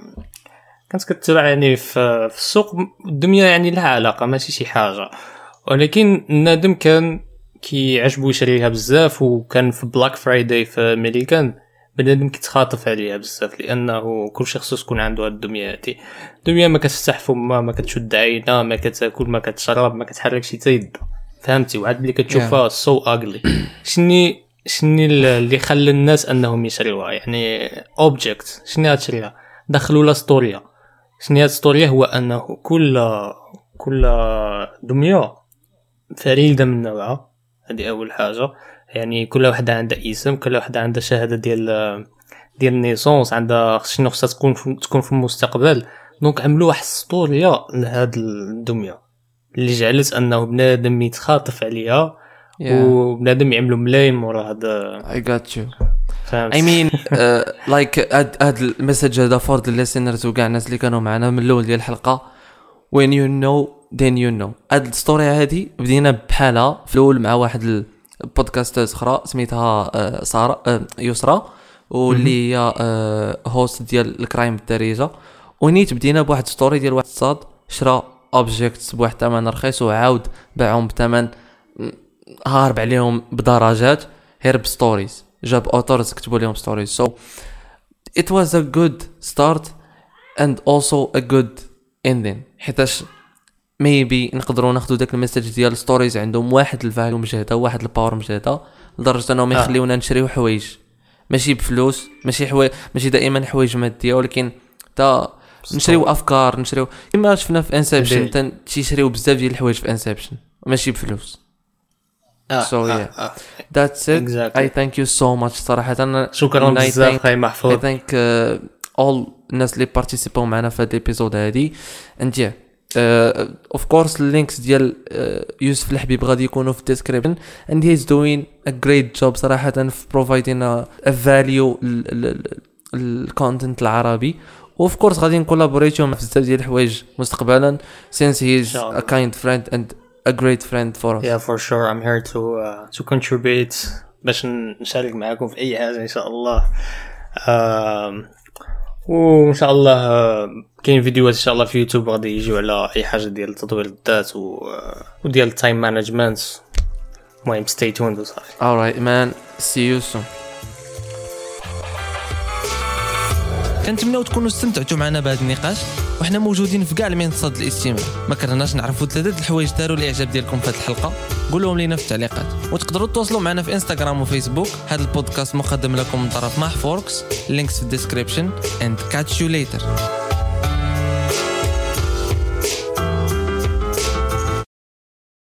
كانت كتباع يعني في في السوق الدميه يعني لها علاقة ماشي شي حاجة. ولكن النادم كان كيعجبو يشريها بزاف وكان في Black Friday في امريكان بنادم كيتخاطف عليها بزاف لأنه كلشي خصو تكون عنده هاد الدميه هادي. الدميه ما كتفتح فمها ما كتشد عينها ما كتاكل ما كتشرب ما كتحرك شي تيد فهمتي؟ وعاد ملي كتشوفها so ugly شني شني اللي خلى الناس أنهم يشريوها؟ يعني object شني غتشريها؟ دخلوا لها ستوريا شني هاد ستوريا هو انه كل كل دميه فريده من نوعها هذه اول حاجة يعني كل وحده عندها اسم كل وحده عندها شهاده ديال ديال ال naissance عندها شنو خصها تكون في تكون في المستقبل donc عملوا واحد السطوريه لهاد الدميه اللي جعلت انه بنادم يتخاطف عليها وبنادم يعملوا ملايين مورا هذا I got you فهمت I mean like هاد ال message هذا for the listeners وكاع الناس اللي كانوا معنا من الأول ديال الحلقة. وين يو نو then you know. هاد ال story هادي بدينا بحالها في الأول مع واحد ال podcasters أخرى سميتها آه، سارة آه، يسرى واللي هي host ديال ال Crime بالدارجه ونيت بدينا بواحد story ديال واحد الساط شرا objects بواحد الثمن رخيص وعاود باعهم بثمن هارب عليهم بدرجات غير ب stories جاب authors كتبوا لهم stories so it was a good start and also a good ending. حيتاش maybe نقدروا ناخذوا داك ال message ديال stories عندهم واحد ال value مجهده واحد ال power مجهده لدرجة إنهم آه. يخليونا نشريو حوايج. ماشي بفلوس ماشي حوايج ماشي دائما حوايج مادية ولكن تا نشريو أفكار نشريو كما شفنا في انسبشن دي- تيشريو بزاف ديال الحوايج في انسبشن ماشي بفلوس. آه، So, آه، yeah. آه. That's it. Exactly. I thank you so much صراحة أنا شكرا I بزاف thank- خاي I محفوظ thank uh, all الناس اللي بارتيسيباو معنا في هاد الابيزود هادي and yeah of course اللينكس ديال uh, يوسف الحبيب غادي يكونوا في الديسكريبشن and he is doing a great job صراحة في providing a, a value ال content العربي و of course غادي ن collaborate يو مع بزاف ديال الحوايج مستقبلا since he is شاء الله. a kind friend and a great friend for us Yeah, for sure. I'm here to uh, to contribute باش نشارك معاكم في أي حاجة إن شاء الله. آم، وإن شاء الله كاين فيديوهات إن شاء الله في يوتيوب غادي يجيو على أي حاجة ديال تطوير الذات و آه، وديال ال time management. المهم stay tuned وصافي. alright man see you soon كنتمناو تكونوا استمتعتوا معنا بهذا النقاش وحنا موجودين في كاع المنصات الاستماع ما كرهناش نعرفوا ثلاثة الحوايج داروا الإعجاب ديالكم في هذه الحلقة. قولوهم لينا في التعليقات. وتقدروا تواصلوا معنا في انستغرام وفيسبوك هذا البودكاست مقدم لكم من طرف محفوركس links في ال description. And catch you later.